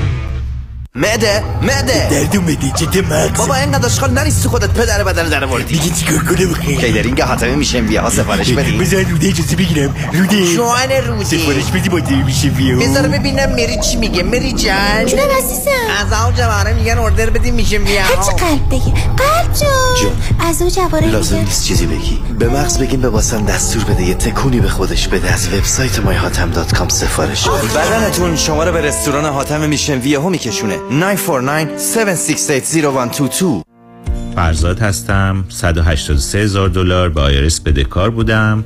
معده معده درد اومده چته مغز. بابا اینقدر اشغال نریستی خودت پدر بدن در آوردی. دیگه چیکار کنم خیلی کیدرینگ حاتمی میشه بیا سفارش بدی. بذار روده اجازه بگیرم روده. جوان روده. سفارش بدی با میشه بیا. بذار ببینم مری چی میگه مری جان جونم عزیزم. از اون جواره میگن اوردر بدیم میشه بیا. هرچی قلب بگی قلب جون. از اون جواره لازم نیست چیزی بگی. به مغز بگیم به واسم دستور بده یه تکونی به خودش بده. از وبسایت مایهاتم.com سفارش. بده بدنتون شما رو به رستوران حاتم میشن ویهو میکشونه. 949 7680122 فرزاد هستم 183 هزار دلار به آیرس بدهکار بودم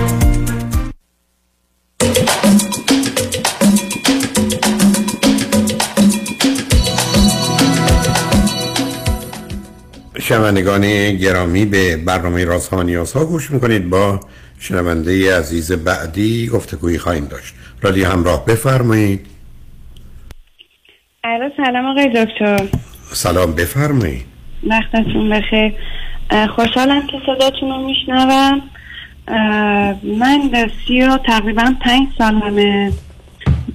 شنوندگان گرامی به برنامه رازها ها گوش می‌کنید. با شنونده عزیز بعدی گفتگویی خواهیم داشت. رادیو همراه بفرمایید. سلام آقای دکتر. سلام بفرمایید. وقتتون بخیر. خوشحالم که صداتون رو میشنوم. من سی و تقریبا پنج سالمه.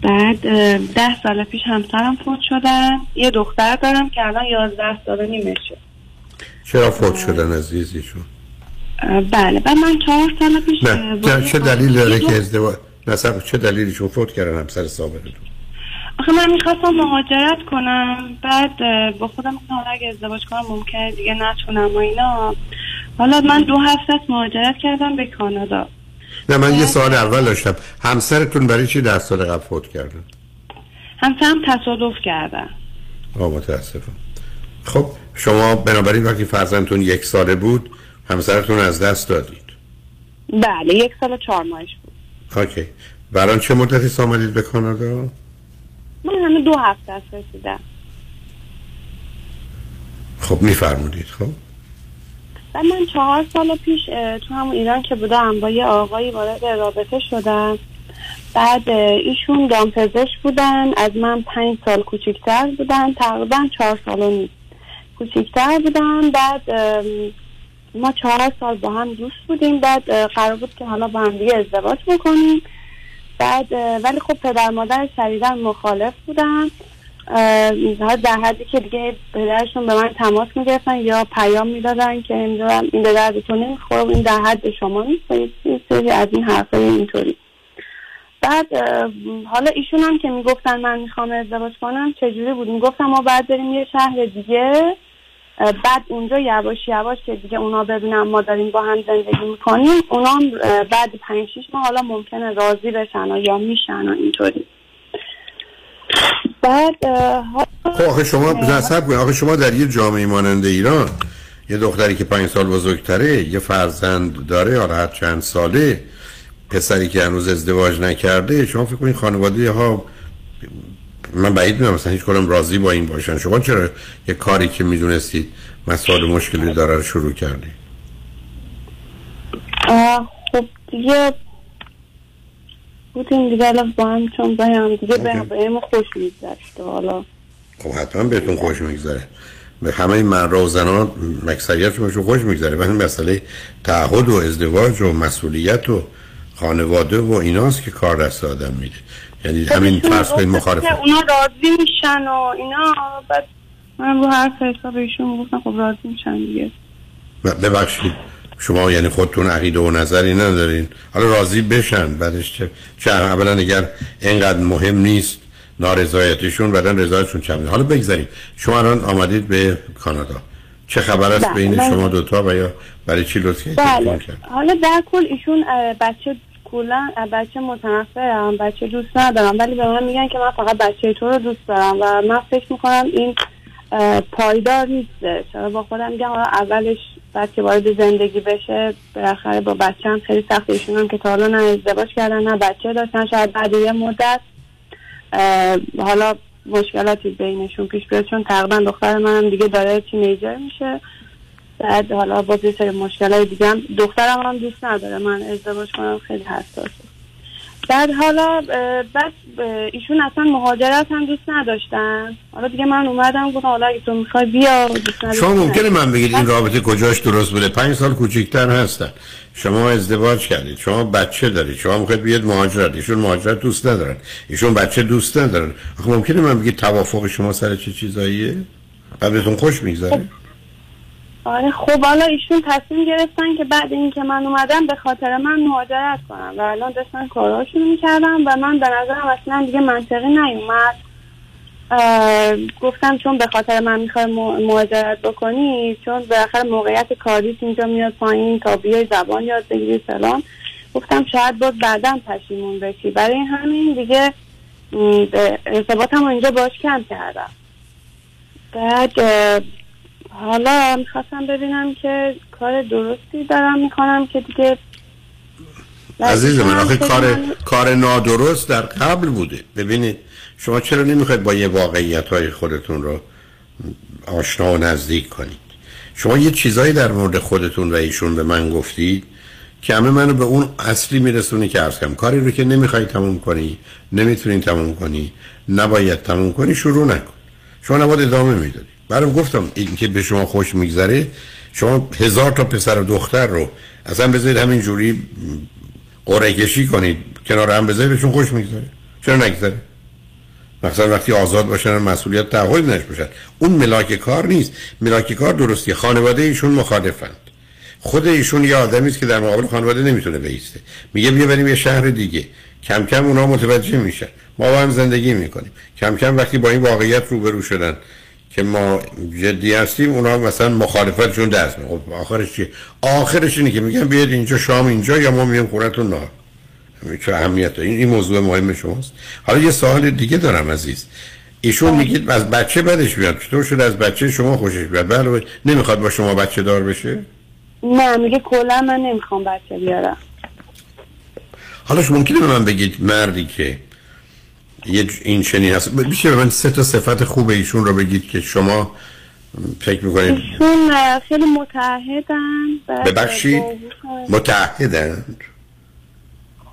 بعد ده سال پیش همسرم فوت شدن. یه دختر دارم که الان یازده ساله نیمه شد. چرا فوت شدن عزیزیشون بله بعد من چهار سال پیش نه چه دلیل داره که ازدواج نصب چه دلیلیشون فوت کردن همسر سابقتون آخه من می‌خواستم مهاجرت کنم بعد با خودم حالا اگه ازدواج کنم ممکنه دیگه نتونم و اینا. حالا من دو هفته مهاجرت کردم به کانادا. نه من یه سال اول داشتم. همسرتون برای چی ده سال قبل فوت کردن؟ همسرم تصادف کردن. آه متاسفم. خب شما بنابراین وقتی فرزندتون یک ساله بود همسرتون از دست دادید. بله یک سال و چهار ماهش بود. اوکی. بران چه مدتی آمدید به کانادا؟ من همه دو هفته است رسیدم. خب میفرمودید خب؟ و من چهار سال پیش تو همون ایران که بودم با یه آقایی وارد رابطه شدم. بعد ایشون دامپزشک بودن از من پنج سال کوچکتر بودن تقریبا چهار سال و نیست کوچکتر بودن. بعد ما چهار سال با هم دوست بودیم. بعد قرار بود که حالا با هم دیگه ازدواج بکنیم. بعد ولی خب پدر مادر شدیدا مخالف بودن. در حدی که دیگه پدرشون به من تماس می‌گرفتن یا پیام می‌دادن که نمی‌دونم این به دردتون نمی‌خوره. این در حد شما نیست سری از این حرفای اینطوری. بعد حالا ایشون هم که می‌گفتن من می‌خوام ازدواج کنم چجوری بود؟ می‌گفتم ما بعد بریم یه شهر دیگه. بعد اونجا یواش یواش که دیگه اونا ببینم ما داریم با هم زندگی می‌کنیم اونا بعد پنج شیش ماه حالا ممکنه راضی بشن و یا میشن و اینطوری. بعد خب آخه شما نصب آخه شما در یه جامعه مانند ایران یه دختری که پنج سال بزرگتره یه فرزند داره حالا هر چند ساله پسری که هنوز ازدواج نکرده شما فکر کنید خانواده ها من بعید می‌دونم مثلا هیچ کنم راضی با این باشن. شما چرا یه کاری که می‌دونستید مسائل مشکلی داره رو شروع کردی؟ خب دیگه بودیم دیگه الان با هم چون با هم دیگه به هم خوش میگذشت. حالا خب حتما بهتون خوش میگذره. به همه مرد و زنان اکثریتشون خوش میگذره. ولی مسئله تعهد و ازدواج و مسئولیت و خانواده و ایناست که کار دست آدم میده. یعنی همین فرض کنید گفتن مخالف که اونا راضی میشن و اینا بعد من رو حرف حساب ایشون گفتم خب راضی میشن دیگه. ببخشید شما یعنی خودتون عقیده و نظری ندارین. حالا راضی بشن بعدش چه چه اولا اگر اینقدر مهم نیست نارضایتیشون بعدا رضایتشون چند حالا بگذاریم. شما الان آمدید به کانادا. چه خبر است بله، بین. شما دوتا و یا برای چی لطف کردید؟ تلفن بله حالا در کل ایشون بچه کلا بچه متنفرم بچه دوست ندارم. ولی به من میگن که من فقط بچه تو رو دوست دارم و من فکر می‌کنم این پایدار نیستش با خودم میگم اولش بعد که وارد زندگی بشه بالاخره با بچه خیلی سخت ایشون هم که تا حالا نه ازدواج کردن نه بچه داشتن شاید بعد یه مدت حالا مشکلاتی بینشون پیش بیاد چون تقریبا دختر منم دیگه داره تینیجر میشه. بعد حالا با یه سری مشکلات دیگه هم دخترم هم دوست نداره. من ازدواج کنم خیلی حساسه بعد حالا بعد ایشون اصلا مهاجرت هم دوست نداشتن. حالا دیگه من اومدم گفتم حالا اگه تو می‌خوای بیا دوست شما. ممکنه من بگید این رابطه کجاش درست بوده؟ پنج سال کوچیکتر هستن. شما ازدواج کردید. شما بچه دارید. شما می‌خواید بیاد مهاجرت. ایشون مهاجرت دوست ندارن. ایشون بچه دوست ندارن. آخه ممکنه من بگید توافق شما سر چه چیزاییه؟ و بهتون خوش میگذره. آره خب حالا ایشون تصمیم گرفتن که بعد اینکه من اومدم به خاطر من مهاجرت کنم و الان داشتن کارهاشون می‌کردم و من به نظرم اصلا دیگه منطقی نیومد. گفتم چون به خاطر من می‌خوای مهاجرت بکنی چون بالاخره موقعیت کاریت اینجا میاد پایین تا بیای زبان یاد بگیری فلان. گفتم شاید باز بعدا پشیمون بشی. برای همین دیگه به- ارتباطم اینجا باش کم کردم. بعد حالا می‌خواستم ببینم که کار درستی دارم می‌کنم که دیگه عزیز من آخه کار من- کار نادرست در قبل بوده. ببینید شما چرا نمی‌خواید با یه واقعیت های خودتون رو آشنا و نزدیک کنید؟ شما یه چیزایی در مورد خودتون و ایشون به من گفتید که همه منو به اون اصلی میرسونه که عرض کنم. کاری رو که نمی‌خوای تموم کنی نمی‌تونی تموم کنی نباید تموم کنی شروع نکن. شما نباید ادامه می‌دادی. برام گفتم این که به شما خوش میگذره شما هزار تا پسر و دختر رو اصلا بذارید همین جوری قرعه کشی کنید کنار هم بذارید بهشون خوش میگذره. چرا نگذره؟ مثلا وقتی آزاد باشن مسئولیت تعهد نش باشن. اون ملاک کار نیست. ملاک کار درستی. خانواده ایشون مخالفند. خود ایشون یه آدمی است که در مقابل خانواده نمی‌تونه بیسته. میگه بیا بریم یه شهر دیگه. کم کم اونا متوجه میشن. ما با هم زندگی می‌کنیم. کم کم وقتی با این واقعیت روبرو شدن که ما جدی هستیم اونا مثلا مخالفتشون دست می‌گیره خب آخرش چیه آخرش اینه که میگن بیاید اینجا شام اینجا یا ما میایم خونتون همین چه اهمیت این این موضوع مهم شماست. حالا یه سوال دیگه دارم عزیز. ایشون میگید از بچه بدش بیاد. چطور شده از بچه شما خوشش بیاد؟ بله نمی‌خواد با شما بچه دار بشه؟ نه میگه کلا من نمی‌خوام بچه بیارم. حالا شما ممکنه به من بگید مردی که یه این چنین هست. میشه به من سه تا صفت خوب ایشون رو بگید که شما فکر می‌کنید؟ ایشون خیلی متعهدن ببخشید. باهوشن. متحدند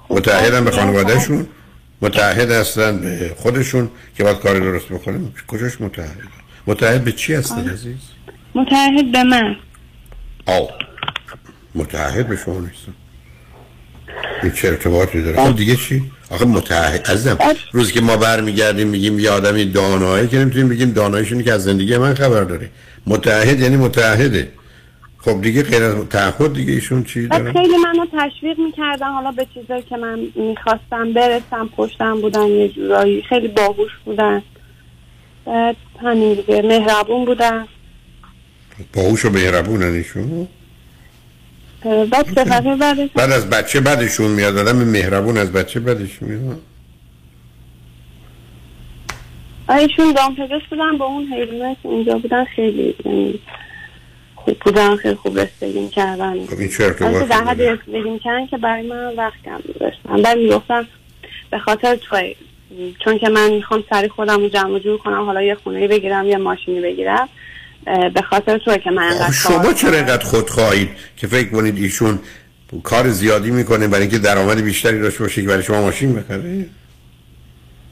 متحدن به خانوادهشون. متحد هستن به خودشون که باید کار درست بکنن. کجاش متحد متحد به چی هستن عزیز؟ متعهد به من. آو متحد به شما نیستن. این چه ارتباطی داره؟ خب دیگه چی؟ آخه متحد عزیزم روزی که ما برمیگردیم میگیم یه آدمی دانایی که نمی‌تونیم بگیم داناییشونی که از زندگی من خبر داره. متحد یعنی متحده خب دیگه غیر تعهد دیگه ایشون چی داره؟ خیلی منو تشویق می‌کردن حالا به چیزایی که من می‌خواستم برسم پشتم بودن یه جورایی. خیلی باهوش بودن. بعد همین دیگه مهربون بودن. باهوش و مهربونن ایشون؟ بعد بعدش. بعد از بچه بدشون میاد. آدم مهربون از بچه بدش میاد. ایشون دامپزشک بودن با اون حیوانات که اینجا بودن خیلی یعنی خوب بودن خیلی خوب رسیدگی می‌کردن خب این چه ارتباطی البته در حد؟ رسیدگی می‌کردن که برای من وقت کم میذاشتن بعد می‌گفتن به خاطر توی چون که من می‌خوام سری خودم رو جمع جور کنم حالا یه خونه بگیرم یه ماشینی بگیرم. به خاطر توی که من انقدر شما چرا اینقدر خودخواهید که فکر کنید ایشون کار زیادی می‌کنه برای اینکه درآمد بیشتری داشته باشه که برای شما ماشین بخره؟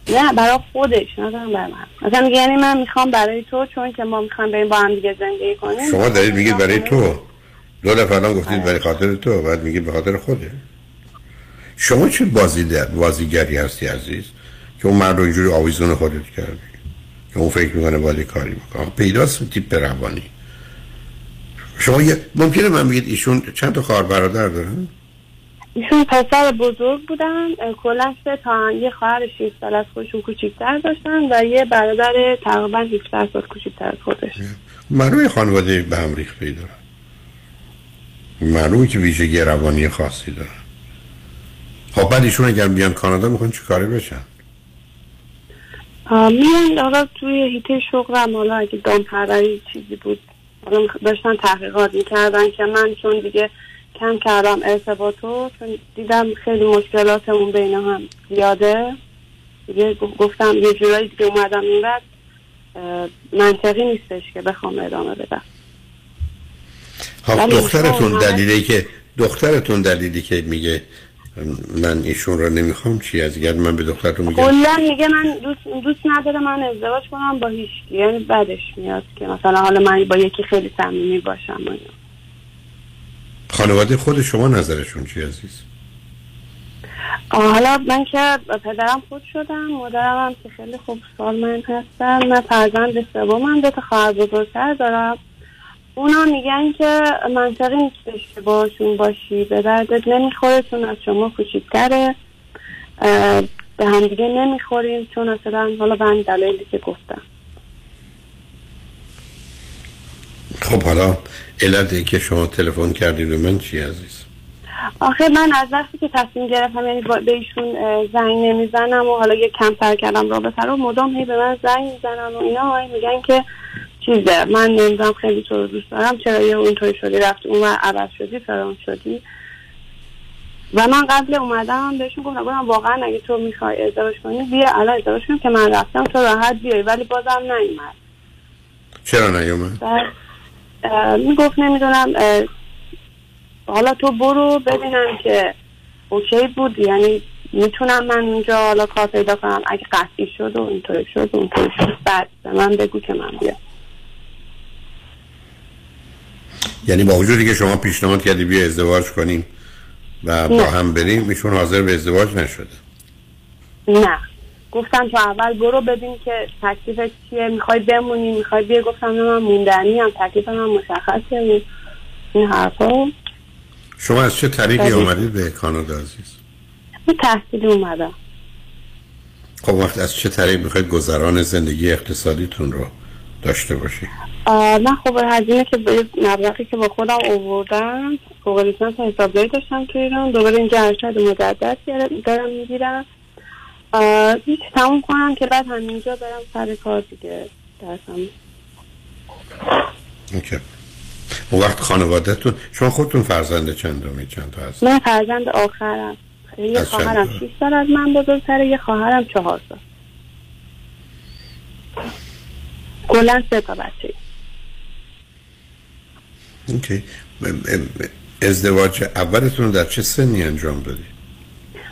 نه برای خودش نه برای من. مثلا یعنی من می‌خوام برای تو چون که ما می‌خوام بریم با هم دیگه زندگی کنیم. شما دارید میگید برای تو. دو دفعه الان گفتید برای خاطر تو بعد میگید به خاطر خوده. شما چه بازی در بازیگری هستی عزیز؟ که اون مرد رو اینجوری آویزون خودت کردی. اون فکر می‌کنه باید کاری می‌کنه پیداست تیپ روانی. شما یه ممکنه من بگید ایشون چند تا خواهر برادر دارن؟ ایشون پسر بزرگ بودن کلا سه تا یه خواهر 6 سال از خودشون کوچیک‌تر داشتن و یه برادر تقریبا 17 سال کوچیک‌تر از خودش. معلومه خانواده به هم ریخته دارن. معلومه که ویژگی روانی خاصی دارن. خب بعد ایشون اگر بیان کانادا می‌خوان چی کاره بشن؟ میان حالا توی هیته شغلم. حالا اگه دام پروری چیزی بود حالا داشتن تحقیقات می‌کردن که من چون دیگه کم کردم ارتباطو چون دیدم خیلی مشکلاتمون بین هم زیاده. دیگه گفتم یه جورایی دیگه اومدم این بعد منطقی نیستش که بخوام ادامه بدم. خب دخترتون دلیلی که دخترتون دلیلی که میگه من ایشون رو نمی‌خوام چی از اگر من به دخترتون میگم؟ کلا میگه من دوست, دوست نداره من ازدواج کنم با هیچکی یعنی بدش میاد که مثلا حالا من با یکی خیلی صمیمی باشم و. خانواده خود شما نظرشون چی عزیز؟ حالا من که پدرم خود شدم مادرم هم که خیلی خوب سالمند هستن. من فرزند سومم دو تا خواهر بزرگتر دارم. اونا میگن که منطقی نیستش که باشون باشی به دردت نمی‌خوره چون از شما کوچیکتره. اه، به هم دیگه نمی‌خوریم چون اصلا حالا به همین دلایلی که گفتم. خب حالا علت که شما تلفن کردید به من چی عزیز؟ آخه من از وقتی که تصمیم گرفتم یعنی به ایشون زنگ نمی‌زنم و حالا یه کمتر کردم رابطه رو مدام هی به من زنگ می‌زنن و اینا هی میگن که چیزه من نمی‌دونم خیلی تو رو دوست دارم. چرا یه اونطوری شدی؟ رفت اون عوض شدی فرام شدی؟ و من قبل اومدم بهشون گفتم گفتم واقعا اگه تو می‌خوای ازدواج کنی بیا الان ازدواج کنیم که من رفتم تو راحت بیای. ولی بازم نیومد. چرا نیومد؟ می‌گفت نمی‌دونم حالا تو برو ببینم که اوکی بود. یعنی می‌تونم من اونجا حالا کار پیدا کنم. اگه قطعی شد و اینطوری شد و اونطوری شد بعد به من بگو که من بیام. یعنی با وجودی که شما پیشنهاد کردی بیا ازدواج کنیم و با. هم بریم ایشون حاضر به ازدواج نشده. نه. گفتم تو اول برو ببین که تکلیفت چیه. می‌خوای بمونی می‌خوای بیا. گفتم نه من موندنی هم تکلیف من مشخصه. این حرفا. شما از چه طریقی. آمدید به کانادا عزیز؟ من تحصیلی اومدم. خب وقت از چه طریق می‌خواید گذران زندگی اقتصادیتون رو داشته باشید آه، من خب هزینه که به مبلغی که با خودم آوردم فوق لیسانس حسابداری داشتم تو ایران. دوباره اینجا ارشد مجدد دارم می‌گیرم. هیچ تموم کنم که بعد همینجا برم سر کار دیگه درسم. اوکی. اون وقت خانوادهتون شما خودتون فرزند چندمی چند تا هست من فرزند آخرم. یه خواهرم تا؟ 6 سال از من بزرگتره یه خواهرم چهار سال کلا سه تا بچه. اوکی. ازدواج اولتون رو در چه سنی انجام دادی؟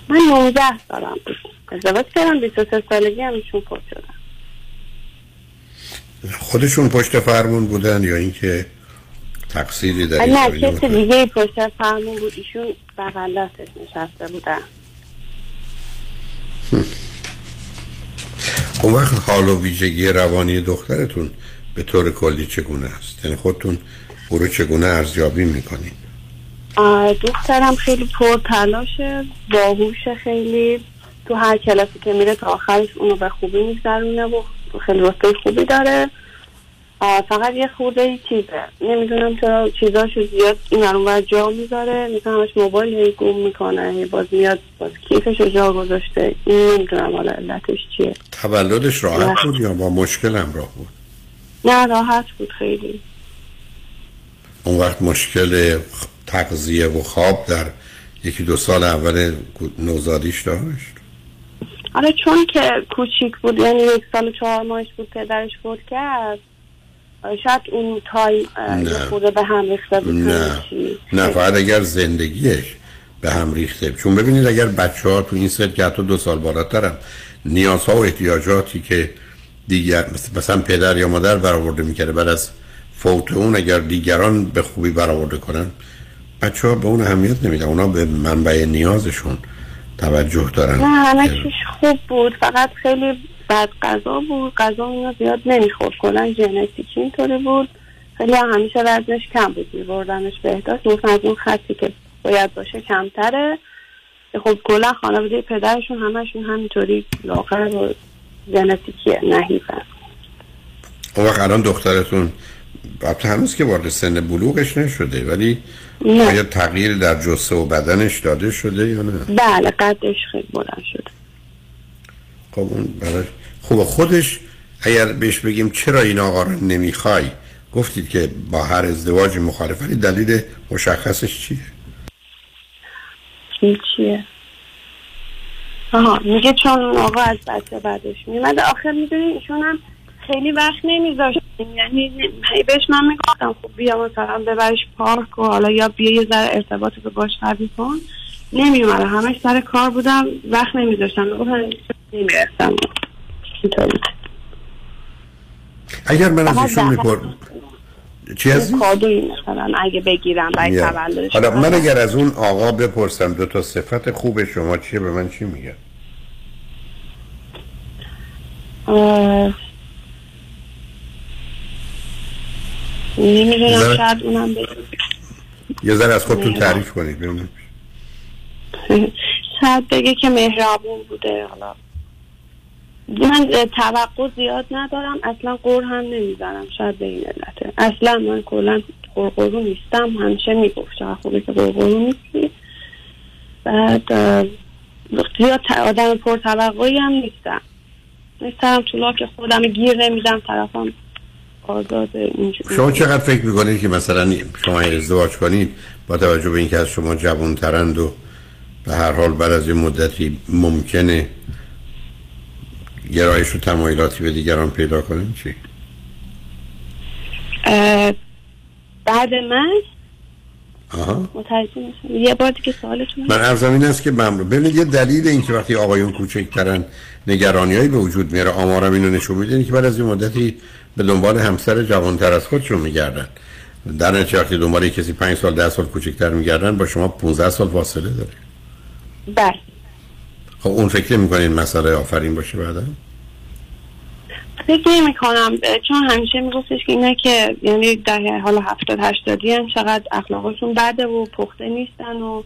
من 19 سالم بود. ازدواج کردم 23 سالگی هم ایشون فوت شدن خودشون پشت فرمون بودن یا اینکه تقصیری در این نه کسی؟ دیگه پشت فرمون بود. ایشون بغل دستش نشسته بودن. اون وقت حال و ویژگی روانی دخترتون به طور کلی چگونه است؟ یعنی خودتون او رو چگونه ارزیابی می‌کنید آه، دخترم خیلی پر تلاشه باهوشه خیلی. تو هر کلاسی که میره تا آخرش اونو به خوبی میگذرونه و خیلی رتبه خوبی داره. فقط یه خورده ای چیزه. نمی‌دونم چرا چیزاشو زیاد این اون جا می‌ذاره. مثلا همش موبایل هی گم می‌کنه هی باز میاد باز کیفشو جا گذاشته. این نمی‌دونم حالا علتش چیه. تولدش راحت نه. بود یا با مشکل همراه بود؟ نه راحت بود خیلی. اون وقت مشکل تغذیه و خواب در یکی دو سال اول نوزادیش داشت؟ آره چون که کوچیک بود یعنی یک سال و چهار ماهش بود پدرش فوت کرد. شاید اون تایم. خورده به هم ریخته بود نه. نه فقط اگر زندگیش به هم ریخته. چون ببینید اگر بچه ها تو این سن که حتی دو سال بالاترم نیازها و احتیاجاتی که دیگر مثلا پدر یا مادر برآورده می‌کرده بعد از فوت اون اگر دیگران به خوبی برآورده کنن بچه ها به اون اهمیت نمیدن. اونا به منبع نیازشون توجه دارن. نه همه خوب بود. فقط خیلی بد غذا بود. غذا اینا زیاد نمی‌خورد. کلا ژنتیکی اینطوری بود. خیلی هم همیشه وزنش کم بود. میبردمش بهداشت. گفتن از اون خطی که باید باشه کمتره. خب کلا خانواده پدرشون همشون همینطوری لاغر و ژنتیکیه نحیفن اون وقت الان دخترتون البته هنوز که وارد سن بلوغش نشده ولی نه. آیا تغییر در جسه و بدنش داده شده یا نه؟ بله قدش خیلی بلند شده. خب اون برای خب خودش اگر بهش بگیم چرا این آقا رو نمی‌خوای؟ گفتید که با هر ازدواج مخالف ولی دلیل مشخصش چیه؟ چیه؟ آها میگه چون آقا از بچه بعدش میمده آخر می‌دونی ایشون هم خیلی وقت نمیذاشت. یعنی بهش من می‌گفتم خب بیا مثلا ببرش پارک و حالا یا بیا یه ذره ارتباط رو باش قوی کن. نمیومده همش سر کار بودم وقت نمیذاشتم. می‌گفتم نمی‌رسم؟ اینطوری اگر من از ایشون دفعه- میپر چی از مثلا اگه بگیرم برای. تولدش حالا من اگر از اون آقا بپرسم دو تا صفت خوب شما چیه؟ به من چی میگه نمی‌دونم شاید اونم یه ذره از خودتون. تعریف کنید ببینیم. شاید بگه که مهربون بوده حالا. من توقع زیاد ندارم. اصلا قور هم نمی‌زنم. شاید به این علته. اصلا من کلا قرقرو نیستم. همیشه می‌گفت چقدر خوبه که قرقرو نیستی. بعد زیاد آدم پر توقعی هم نیستم. نیستم. تو لاک خودم گیر نمیدم. طرفم آزاد شما چقدر فکر می‌کنید که مثلا شما ازدواج کنید با توجه به اینکه از شما جوان ترند و به هر حال بعد از یه مدتی ممکنه گرایش و تمایلاتی به دیگران پیدا کنید چی؟ بعد من؟ آها. یه بار دیگه سوالتون من ارزم این است که ممنون ببینید یه دلیل این که وقتی آقایون کوچکترن نگرانی به وجود میاره آمارم اینو نشون میده که بعد از یه مدتی به دنبال همسر جوانتر از خودشون میگردن. در نتیجه وقتی دنبال کسی 5 سال 10 سال کوچکتر میگردن با شما 15 سال فاصله داره. بله. خب اون فکر می‌کنین مسئله آفرین باشه بعدا؟ فکر نمی کنم چون همیشه میگفتش که اینا که یعنی در حالا هفتاد هشتادی هم چقدر اخلاقشون بده و پخته نیستن و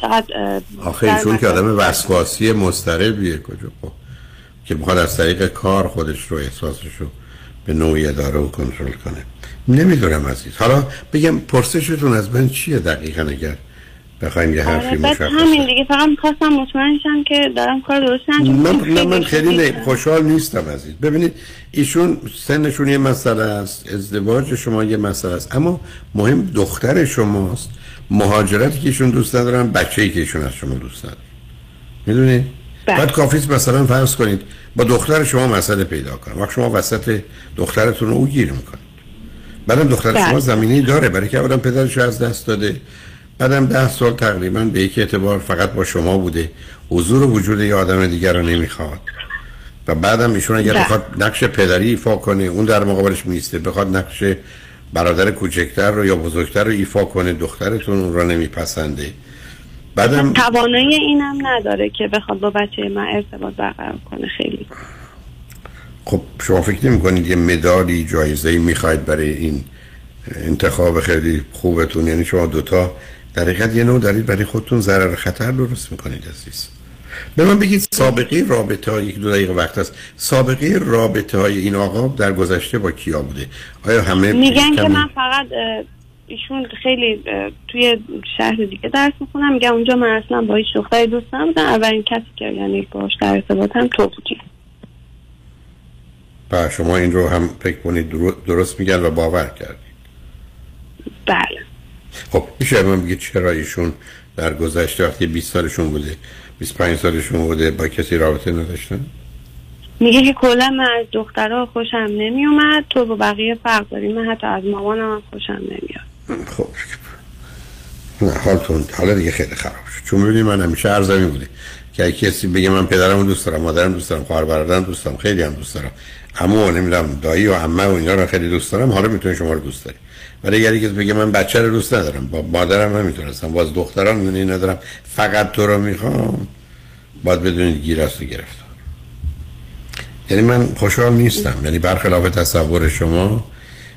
چقدر آخه ایشون که آدم وسواسی مضطربیه کجا؟ خب که می‌خواد از طریق کار خودش رو احساسش رو به نوعی اداره و کنترل کنه. نمی‌دونم عزیز. حالا بگم پرسشتون از من چیه دقیقا اگر بخوایم یه آره حرفی بس مشخص همین دیگه فقط می‌خواستم مطمئن شم که دارم کار درست انجام من. نه من خیلی نه- خوشحال نیستم عزیز. ببینید ایشون سنشون یه مسئله است ازدواج شما یه مسئله است. اما مهم دختر شماست. مهاجرتی که ایشون دوست ندارن بچه ای که ایشون از شما دوست ندارن. می‌دونید بعد کافیست مثلا فرض کنید با دختر شما مسئله پیدا کنه وقت شما وسط دخترتون رو او گیر می‌کنید. بعدم دختر بله. شما زمینه داره. برای که اولا پدرش از دست داده. بعدم ده سال تقریبا به یک اعتبار فقط با شما بوده. حضور و وجود یه آدم دیگر رو نمی‌خواد. و بعدم ایشون اگر بله. بخواد نقش پدری ایفا کنه اون در مقابلش میسته بخواد نقش برادر کوچکتر رو یا بزرگتر رو ایفا کنه دخترتون اون رو نمیپسنده. بعدم توانایی اینم نداره که بخواد با بچه من ارتباط برقرار کنه خیلی. خب شما فکر نمی کنید یه مدالی جایزه ای می‌خواید برای این انتخاب خیلی خوبتون؟ یعنی شما دوتا در حقیقت یه نوع دارید برای خودتون ضرر خطر درست می‌کنید عزیز. به من بگید سابقه رابطه های یک دو دقیقه وقت است. سابقه رابطه های این آقا در گذشته با کیا بوده؟ آیا همه میگن که من فقط ایشون خیلی توی شهر دیگه درس می‌خونم. میگم اونجا من اصلا با هیچ دختری دوست نبودم. اولین کسی که یعنی باش در ارتباطم تو بودی و شما این رو هم فکر کنید درست میگن و باور کردید. بله. خب میشه من بگید چرا ایشون در گذشته وقتی 20 سالشون بوده 25 سالشون بوده با کسی رابطه نداشتن؟ میگه که کلا من از دخترها خوشم نمیومد تو با بقیه فرق داری من حتی از مامانم هم خوشم نمیاد. خب نه حالتون حالا دیگه خیلی خراب شد. چون ببینید من همیشه عرضمی بوده که کسی بگه من پدرم دوست دارم مادرم دوست دارم خواهر برادرم دوست دارم خیلی هم دوست دارم. عمو نمی‌دونم دایی و عمه و اینا رو خیلی دوست دارم حالا می‌تونه شما رو دوست داری. ولی اگر کسی بگه من بچه رو دوست ندارم. با مادرم نمی‌تونستم. باز دخترم میونه ندارم. فقط تو رو می‌خوام. باید بدونید گیر است و گرفتار. یعنی من خوشحال نیستم. یعنی برخلاف تصور شما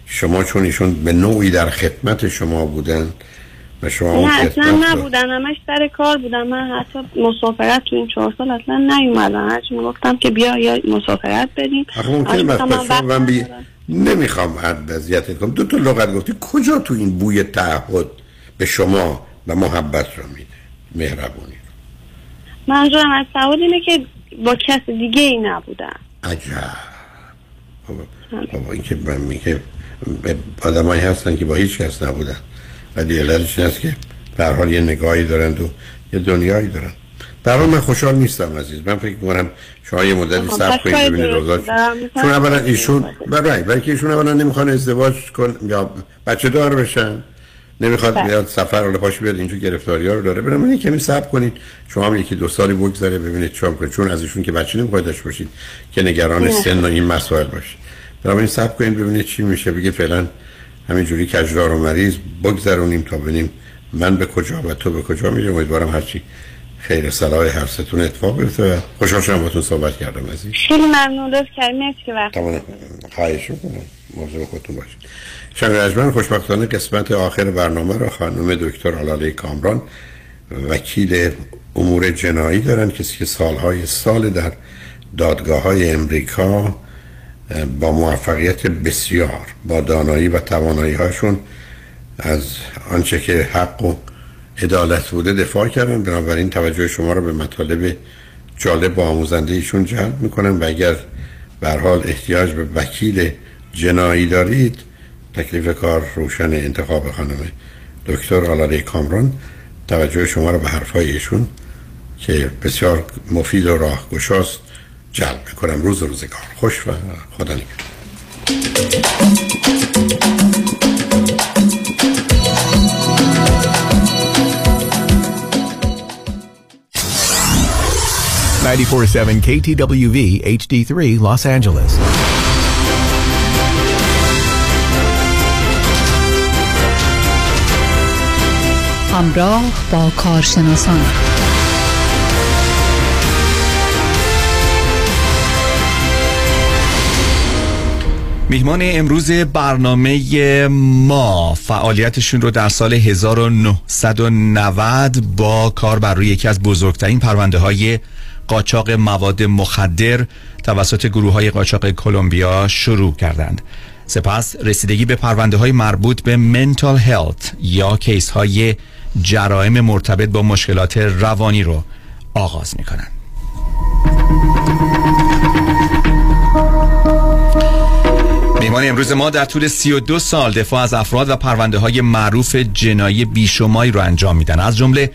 شما چون ایشون به نوعی در خدمت شما بودن و شما اون نه اصلا رو- نبودن. همش سر کار بودم من حتی مسافرت تو این چهار سال اصلا نیومدم. هرچی می‌گفتم که بیا یا مسافرت بریم آخه ممکنه گفتم من من بی... نمی‌خوام حد اذیتت کنم. دو تا لغت گفتی. کجا تو این بوی تعهد به شما و محبت رو میده؟ مهربونی منظورم از سواد اینه که با کس دیگه ای نبودم. عجب. بابا, بابا این که من میگه آدمایی هستن که با هیچ کس نبودن. ولی علتش این است که به حال یه نگاهی دارند و یه دنیایی دارن حال من خوشحال نیستم عزیز. من فکر می‌کنم شما یه مدتی خب، صبر کنید ببینید روزاش دارم. چون اولا ایشون برای برای که ایشون اولا نمی‌خوان ازدواج کن یا بچه دار بشن نمی‌خواد بله. بیاد سفر حالا پاش بیاد اینجا گرفتاری ها رو داره. برای من کمی صبر کنید. شما هم یکی دو سالی بگذره ببینید چون کنید چون از ایشون که بچه نمی‌خواید باشید که نگران. سن و این مسائل باشید. برای این صبر کنید ببینید چی میشه. بگید فعلا همینجوری کجدار و مریض بگذرونیم تا ببینیم من به کجا و تو به کجا میریم. امیدوارم هرچی خیر صلاح هر ستون اتفاق بیفته و خوشحال شدم باتون صحبت کردم عزیز. خیلی ممنون لطف کردی. مرسی که وقت تمام. خواهش می‌کنم. موضوع خودتون باشید. شنگ رجمن خوشبختانه قسمت آخر برنامه را خانم دکتر آلاله کامران وکیل امور جنایی دارن کسی که سالهای سال در دادگاه های امریکا با موفقیت بسیار با دانایی و توانایی هاشون از آنچه که حق و عدالت بوده دفاع کردن. بنابراین توجه شما را به مطالب جالب و آموزنده ایشون جلب می‌کنم و اگر به حال احتیاج به وکیل جنایی دارید تکلیف کار روشن انتخاب خانم دکتر آلاله کامران توجه شما را به حرفهای ایشون که بسیار مفید و راهگشاست جلب می‌کنم. روز روزگار. خوش و خدا نگهدار. 947 KTWV HD3 Los Angeles. همراه با کارشناسان میهمان امروز برنامه ما فعالیتشون رو در سال 1990 با کار بر روی یکی از بزرگترین پرونده های قاچاق مواد مخدر توسط گروه های قاچاق کلمبیا شروع کردند سپس رسیدگی به پرونده های مربوط به منتال هلت یا کیس های جرائم مرتبط با مشکلات روانی رو آغاز می کنند. میهمان امروز ما در طول 32 سال دفاع از افراد و پرونده های معروف جنایی بیشماری رو انجام میدن از جمله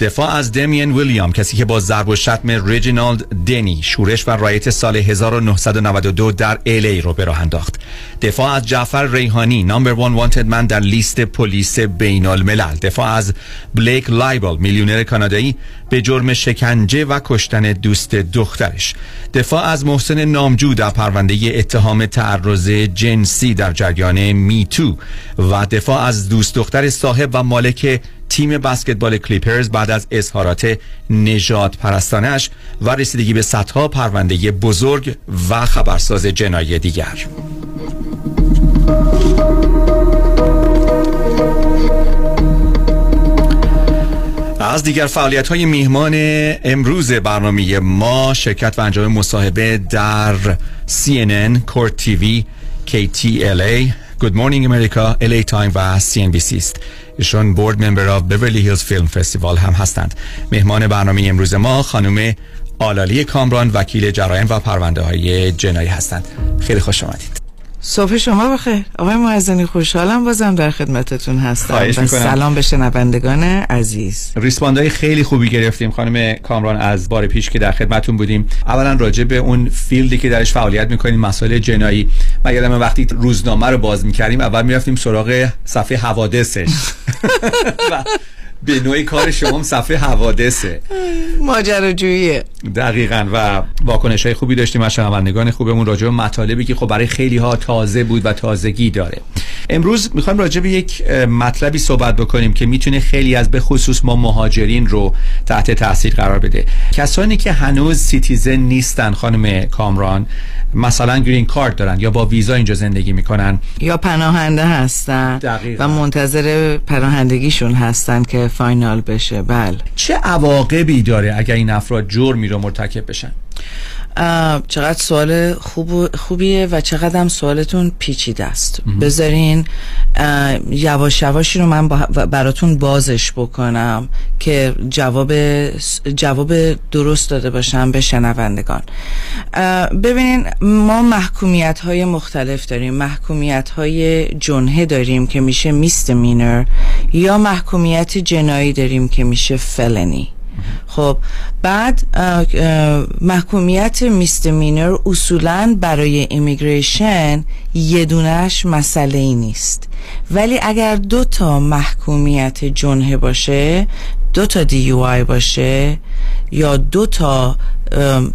دفاع از دمین ویلیام کسی که با ضرب و شتم ریجینالد دنی شورش و رایت سال 1992 در الی رو به راه انداخت. دفاع از جعفر ریحانی نمبر وان وانتد من در لیست پلیس بین الملل دفاع از بلیک لایبل میلیونر کانادایی به جرم شکنجه و کشتن دوست دخترش. دفاع از محسن نامجو در پرونده اتهام تعرض جنسی در جریان میتو. و دفاع از دوست دختر صاحب و مالک تیم بسکتبال کلیپرز بعد از اظهارات نجات پرستانش و رسیدگی به صدها پرونده بزرگ و خبرساز جنایی دیگر. از دیگر فعالیت های میهمان امروز برنامه ما شرکت و انجام مصاحبه در CNN, Court TV, KTLA, Good Morning America, LA Times و CNBC است. ایشون board member of Beverly Hills Film Festival هم هستند. مهمان برنامه امروز ما خانم آلاله کامران وکیل جرایم و پرونده های جنایی هستند. خیلی خوش آمدید. صبح شما بخیر. آقای معزنی خوشحالم بازم در خدمتتون هستم. و. سلام به شنوندگان عزیز. ریسپاندهای خیلی خوبی گرفتیم خانم کامران از بار پیش که در خدمتون بودیم. اولا راجع به اون فیلدی که درش فعالیت می‌کنیم مسائل جنایی. من یادم وقتی روزنامه رو باز می‌کردیم اول می‌رفتیم سراغ صفحه حوادثش. به نوعی کار شما هم صفحه حوادثه. ماجراجوییه. دقیقا و واکنش های خوبی داشتیم از شنوندگان خوبمون راجع به مطالبی که خب برای خیلی ها تازه بود و تازگی داره. امروز می‌خوایم راجع به یک مطلبی صحبت بکنیم که می‌تونه خیلی از به خصوص ما مهاجرین رو تحت تاثیر قرار بده. کسانی که هنوز citizen نیستن خانم کامران مثلا green card دارن یا با ویزا اینجا زندگی می‌کنن. یا پناهنده هستن دقیقاً. و منتظر پناهندگیشون هستن که final بشه. بله. چه عواقبی داره اگر این افراد جرمی رو مرتکب بشن؟ چقدر سوال خوب خوبیه و چقدر هم سوالتون پیچیده است. بذارین یواش یواشی رو من براتون بازش بکنم که جواب جواب درست داده باشم به شنوندگان. ببینین ما محکومیت های مختلف داریم محکومیت های جنحه داریم که میشه میستمینر یا محکومیت جنایی داریم که میشه فلنی خب بعد محکومیت میستمینر اصولا برای ایمیگریشن یه دونش مسئله ای نیست. ولی اگر دو تا محکومیت جنحه باشه دو تا DUI باشه یا دو تا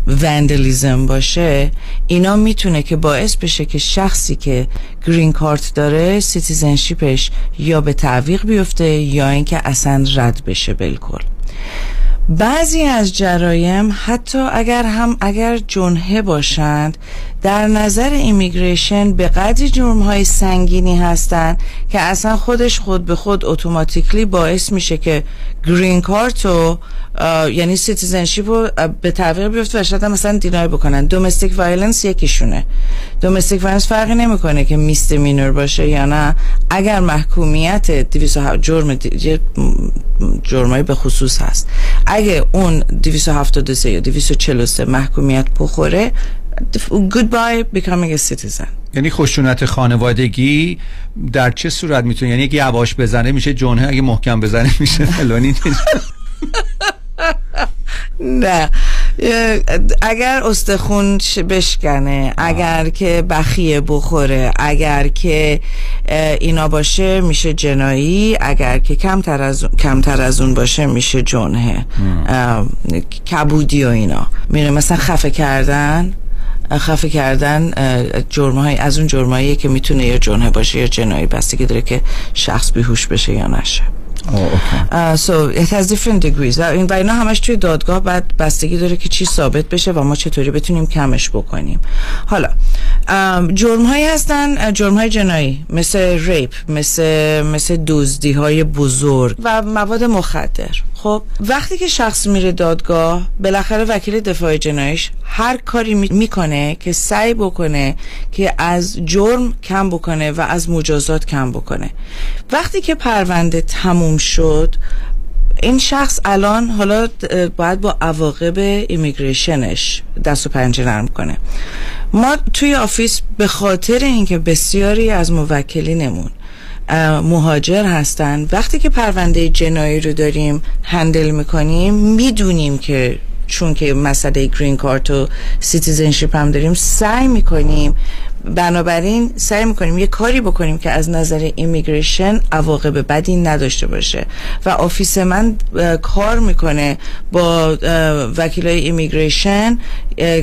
vandalism باشه اینا می‌تونه که باعث بشه که شخصی که green card داره citizenship ش یا به تعویق بیفته یا اینکه اصلا رد بشه بالکل. بعضی از جرایم حتی اگر هم اگر جنحه باشند در نظر immigration به قدری جرم های سنگینی هستند که اصلا خودش خود به خود automatically باعث میشه که green card اه، یعنی citizenship رو به تعویق بیفته و شاید مثلا deny بکنن. domestic violence یکیشونه. domestic violence فرقی نمی‌کنه که misdemeanor باشه یا نه. اگر محکومیت 207 جرم جرمایی به خصوص هست. اگه اون 273 یا 243 محکومیت بخوره goodbye becoming a citizen. یعنی خشونت خانوادگی در چه صورت می‌تونه؟ یعنی اگه یواش بزنه میشه جنحه اگه محکم بزنه میشه. فلانی نه. اگر استخون بشکنه اگر که بخیه بخوره اگر که اینا باشه میشه جنایی اگر که کمتر از کمتر از اون باشه میشه جنحه اه، کبودی و اینا. میره مثلا خفه کردن خفه کردن جرمهای از اون جرمایی که می‌تونه یا جنحه باشه یا جنایی بستگی داره که شخص بیهوش بشه یا نشه. Uh, so it has different degrees. و این اینا همش توی دادگاه بعد بستگی داره که چی ثابت بشه و ما چطوری بتونیم کمش بکنیم. حالا جرم هایی هستن جرم های جنایی مثل ریپ مثل مثل دزدی های بزرگ و مواد مخدر. خب وقتی که شخص میره دادگاه بالاخره وکیل دفاع جنایش هر کاری می- می‌کنه که سعی بکنه که از جرم کم بکنه و از مجازات کم بکنه. وقتی که پرونده تموم شد. این شخص الان حالا باید با عواقب immigration ش دست و پنجه نرم کنه. ما توی office به خاطر اینکه بسیاری از موکلینمون مهاجر هستن وقتی که پرونده جنایی رو داریم handle می‌کنیم می‌دونیم که چون که مسئله green card و citizenship هم داریم سعی می‌کنیم بنابراین سعی می‌کنیم یه کاری بکنیم که از نظر immigration عواقب بدی نداشته باشه. و office من کار می‌کنه با وکیلای immigration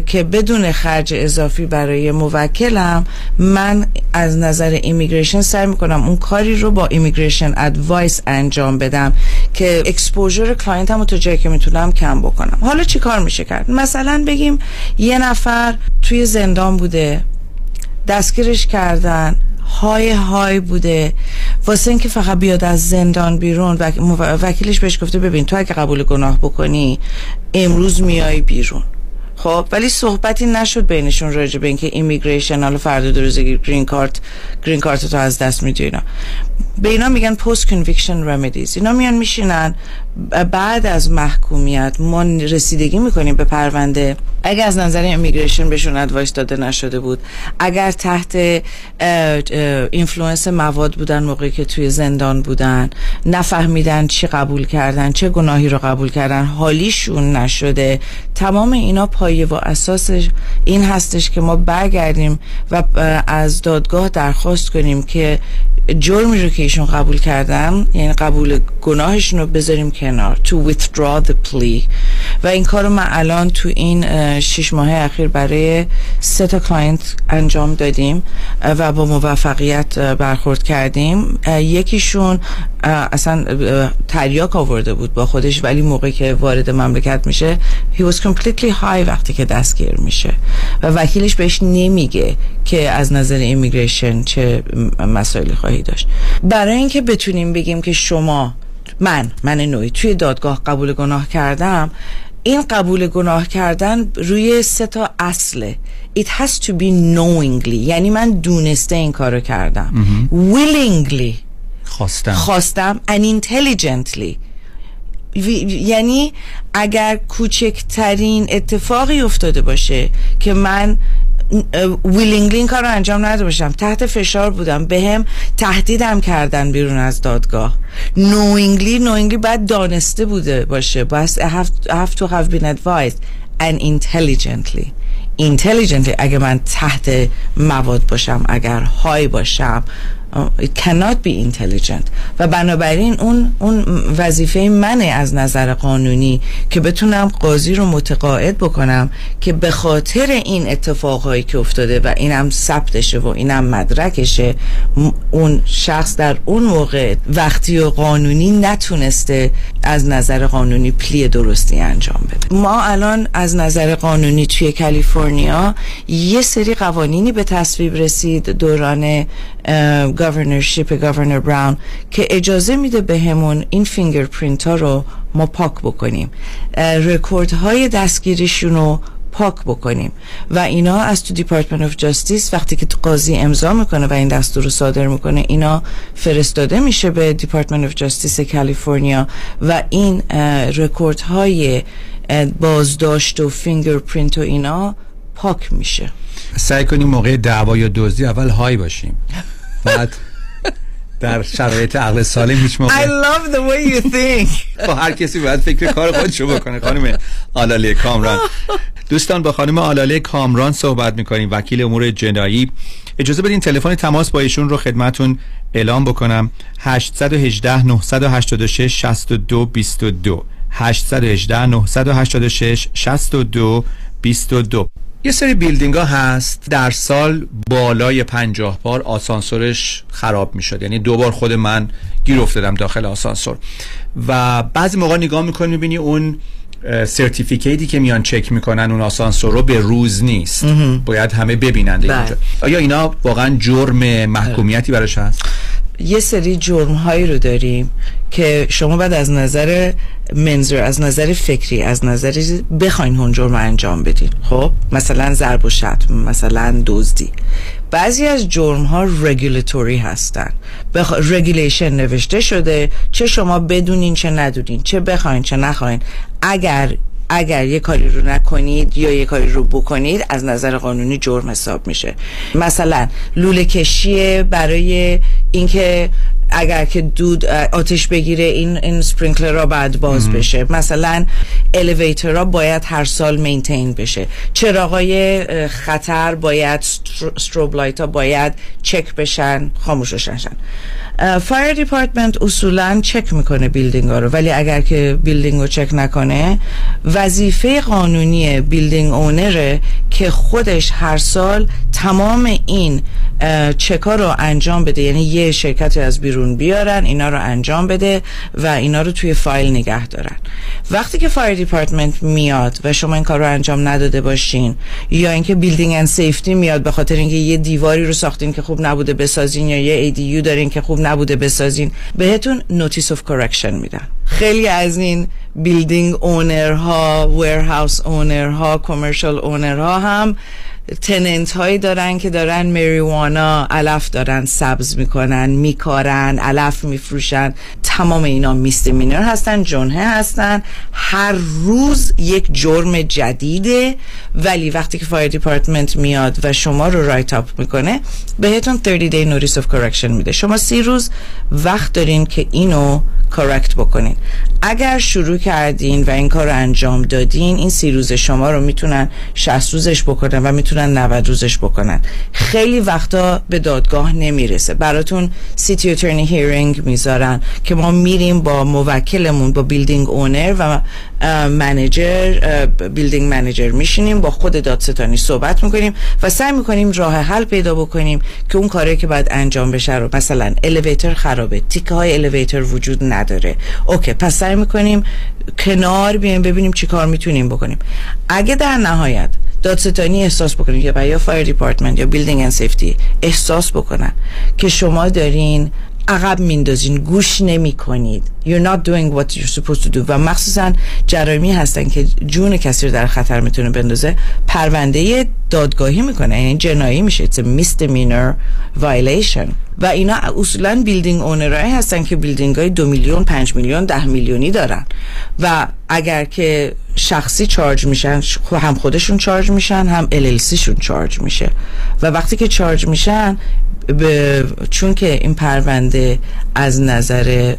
که بدون خرج اضافی برای موکلم من از نظر immigration سعی می‌کنم اون کاری رو با immigration advice انجام بدم که exposure client م رو تا جایی که می‌تونم کم بکنم. حالا چی کار میشه کرد؟ مثلا بگیم یه نفر توی زندان بوده. دستگیرش کردن. high high بوده. واسه اینکه فقط بیاد از زندان بیرون و وکیلش بهش گفته ببین تو اگه قبول گناه بکنی امروز میای بیرون. خب ولی صحبتی نشد بینشون راجع به اینکه immigration حالا فردا دو روز green card green card تو از دست میدی اینا. به اینا میگن post-conviction remedies اینا میان میشینن. بعد از محکومیت ما رسیدگی می‌کنیم به پرونده. اگر از نظر immigration بهشون advice داده نشده بود اگر تحت influence مواد بودن موقعی که توی زندان بودن نفهمیدن چی قبول کردن چه گناهی رو قبول کردن حالیشون نشده تمام اینا پای پایه و اساسش این هستش که ما برگردیم و از دادگاه درخواست کنیم که جرمی رو که ایشون قبول کردن یعنی قبول گناهشون رو بذاریم کنار to withdraw the plea. و این کار من الان تو این شش ماه اخیر برای سه تا client انجام دادیم و با موفقیت برخورد کردیم. یکیشون اصلا تریاک آورده بود با خودش ولی موقعی که وارد مملکت میشه he was completely high وقتی که دستگیر میشه. و وکیلش بهش نمیگه که از نظر ایمیگریشن چه مسائلی خواهی داشت. برای اینکه بتونیم بگیم که شما من من نوعی توی دادگاه قبول گناه کردم. این قبول گناه کردن روی سه تا اصله. It has to be knowingly. یعنی من دونسته این کارو کردم. willingly. خواستم. خواستم. And intelligently. یعنی اگر کوچکترین اتفاقی افتاده باشه که من ویلینگلی این کار رو انجام نداده باشم. تحت فشار بودم. به هم تهدیدم کردن بیرون از دادگاه. knowingly knowingly باید دانسته بوده باشه. I have, to have been advised and intelligently. intelligently اگه من تحت مواد باشم اگر های باشم it cannot be intelligent. و بنابراین اون اون وظیفه منه از نظر قانونی که بتونم قاضی رو متقاعد بکنم که به خاطر این اتفاقهایی که افتاده و اینم ثبتشه و اینم مدرکشه اون شخص در اون موقع وقتی و قانونی نتونسته از نظر قانونی پلی درستی انجام بده. ما الان از نظر قانونی توی کالیفرنیا یه سری قوانینی به تصویب رسید دوران governorship governor Brown که اجازه میده بهمون این fingerprint ها رو ما پاک بکنیم. رکورد های دستگیریشون رو پاک بکنیم. و اینا از تو Department of Justice وقتی که قاضی امضا می‌کنه و این دستور رو صادر می‌کنه اینا فرستاده میشه به Department of Justice کالیفرنیا و این رکورد های بازداشت و fingerprint و اینا پاک میشه. سعی کنیم موقع دعوا یا دزدی اول high باشیم. بعد در شرایط عقل سالم هیچ موقع I love the way you think. با هر کسی باید فکر کار خودشو بکنه. خانم آلاله کامران. دوستان با خانم آلاله کامران صحبت می‌کنیم. وکیل امور جنایی. اجازه بدین تلفن تماس با ایشون رو خدمتون اعلام بکنم. 818 986 62 22 818 986 62 22 یه سری building ها هست. در سال بالای پنجاه بار آسانسورش خراب می شد یعنی دو بار خود من گیر افتادم داخل آسانسور. و بعضی موقع نگاه می‌کنی می‌بینی اون certificate ی که میان چک می‌کنن اون آسانسور رو به روز نیست. باید همه ببینن اینجا آیا اینا واقعا جرم محکومیتی براش هست؟ یه سری جرم هایی رو داریم که شما باید از نظر منظور از نظر فکری از نظر بخواین اون جرم انجام بدین. خب. مثلا ضرب و شتم مثلا دزدی. بعضی از جرم ها رگولیتوری هستن. بخ... regulation نوشته شده چه شما بدونین چه ندونین چه بخواین چه نخواین. اگر اگر یه کاری رو نکنید یا یه کاری رو بکنید از نظر قانونی جرم حساب میشه. مثلا لوله کشی برای اینکه اگر که دود آتش بگیره این این sprinkler ها باید باز بشه. مثلا elevator ها باید هر سال maintain بشه. چراغای خطر باید strobe light ها باید چک بشن خاموش شن fire department اصولا چک می‌کنه building ها رو ولی اگر که building رو چک نکنه وظیفه قانونی building owner ه که خودش هر سال تمام این چکا رو انجام بده یعنی یه شرکتی از بیرون بیارن اینا رو انجام بده و اینا رو توی فایل نگه دارن. وقتی که fire department میاد و شما این کار رو انجام نداده باشین یا اینکه building and safety میاد به خاطر اینکه یه دیواری رو ساختین که خوب نبوده بسازین یا یه ADU دارین که خوب نبوده بسازین بهتون notice of correction میدن. خیلی از این building owner ها warehouse owner ها commercial owner ها هم tenant هایی دارن که دارن marijuana علف دارن سبز می‌کنن میکارن علف میفروشن. تمام اینا misdemeanor هستن جنحه هستن. هر روز یک جرم جدیده. ولی وقتی که fire department میاد و شما رو write up می‌کنه بهتون 30 day notice of correction میده. شما سی روز وقت دارین که اینو correct بکنین. اگر شروع کردین و این کار رو انجام دادین این سی روز شما رو می‌تونن 60 روزش بکنن و می‌تونن 90 روزش بکنن. خیلی وقتا به دادگاه نمی‌رسه. براتون city attorney hearing می‌ذارن که ما میریم با موکلمون با building owner و manager building manager میشینیم با خود دادستانی صحبت می‌کنیم و سعی می‌کنیم راه حل پیدا بکنیم که اون کاری که باید انجام بشه رو. مثلا elevator خرابه. تیکه های elevator وجود نداره. okay پس سعی می‌کنیم کنار بیایم ببینیم چی کار می‌تونیم بکنیم. اگه در نهایت دادستانی احساس بکنه یا یا fire department یا building and safety احساس بکنن که شما دارین عقب میندازین گوش نمی کنید you're not doing what you're supposed to do. و مخصوصا جرائمی هستن که جون کسی رو در خطر می‌تونه بندازه پرونده دادگاهی می‌کنه. یعنی جنایی میشه. It's a misdemeanor violation. و اینا اصولا building owner هایی هستن که building های دو میلیون پنج میلیون ده میلیونی دارن. و اگر که شخصی charge میشن هم خودشون charge میشن هم LLC شون charge میشه. و وقتی که charge میشن به چون که این پرونده از نظر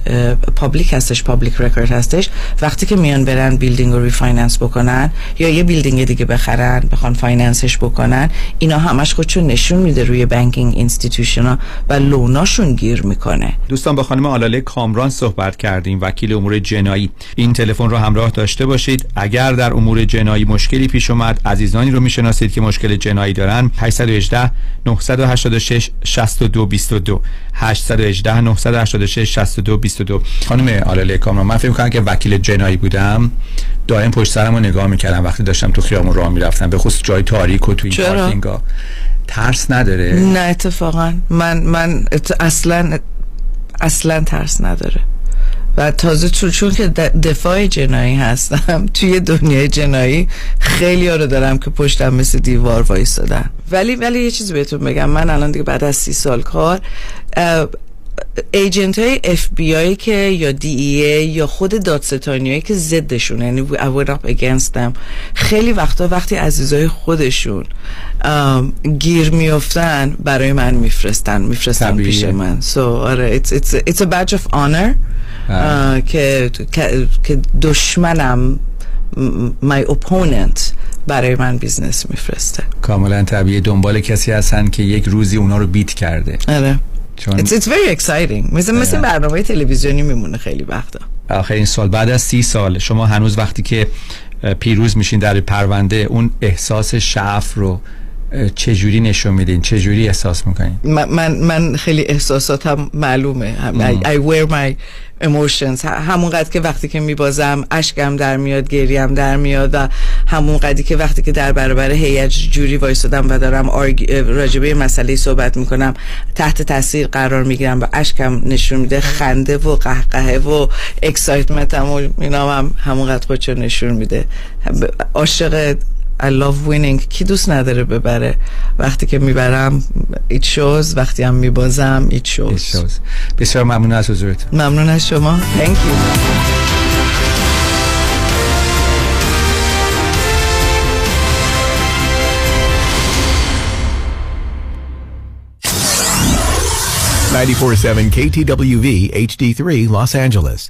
public هستش public record هستش وقتی که میان برن building رو refinance بکنن یا یه building دیگه بخرن بخوان finance ش بکنن اینا همش خودشون نشون میده روی banking institution ها و loan اشون گیر می‌کنه. دوستان با خانم آلاله کامران صحبت کردیم وکیل امور جنایی. این تلفن رو همراه داشته باشید. اگر در امور جنایی مشکلی پیش اومد عزیزانی رو می‌شناسید که مشکل جنایی دارن. 818 986 6222 818 986 6222 خانم آلاله کامران من فکر می‌کنم که وکیل جنایی بودم. دائم پشت سرمو نگاه می‌کردم. وقتی داشتم تو خیابون راه می‌رفتم. به خصوص جای تاریک و تو این پارکینگا ترس نداره. نه اتفاقا. من من اصلا اصلا ترس نداره. و تازه چون, چون که دفاع جنایی هستم توی دنیای جنایی خیلی ها رو دارم که پشتم مثل دیوار وایستادن. ولی ولی یه چیزی بهتون بگم. من الان دیگه بعد از سی سال کار agent های اف بی آی که یا DEA یا خود دادستانی هایی که ضدشون یعنی I went up against them خیلی وقتا وقتی عزیزای خودشون گیر میفتن برای من میفرستن میفرستن پیش من. So آره it's, it's, it's a badge of honor. که که دشمنم my opponent برای من business میفرسته. کاملا طبیعی. دنبال کسی هستن که یک روزی اونا رو beat کرده. آره. چون it's, it's very exciting. مثل مثل برنامه تلویزیونی میمونه خیلی وقتا. آخرین سال بعد از سی سال شما هنوز وقتی که پیروز میشین در پرونده اون احساس شعف رو چجوری نشون میدین؟ چجوری احساس می‌کنین؟ من, من خیلی احساساتم معلومه. I, I wear my emotions. همون قد که وقتی که میبازم اشکم در میاد گریم در میاد و همون قدی که وقتی که در برابر هیئت جوری وایسادم و دارم راجبه مسئله صحبت می‌کنم تحت تاثیر قرار می‌گیرم و اشکم نشون میده. خنده و قهقهه و اکسایتمنتم و اینا هم همون قد خودشو نشون میده. عاشق I love winning. کی دوست نداره ببره؟ وقتی که می‌برم it shows. وقتی هم میبازم it shows, it shows. بسیار ممنون از حضورت ممنون از شما. Thank you. 94.7 KTWV HD3 Los Angeles.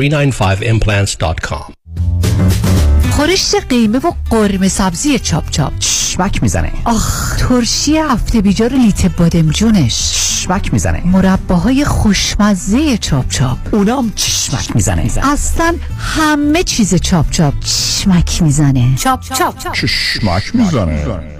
www.395implants.com خورشت قیمه و قرمه سبزی چاپ چاپ. چشمک می‌زنه. آخ ترشی هفته بیجار لیت بادمجونش چشمک می‌زنه. مرباهای خوشمزه چاپ چاپ. اونام چشمک می‌زنه. اصلا همه چیز چاپ چاپ. چشمک می‌زنه. چاپ چاپ. چشمک می‌زنه.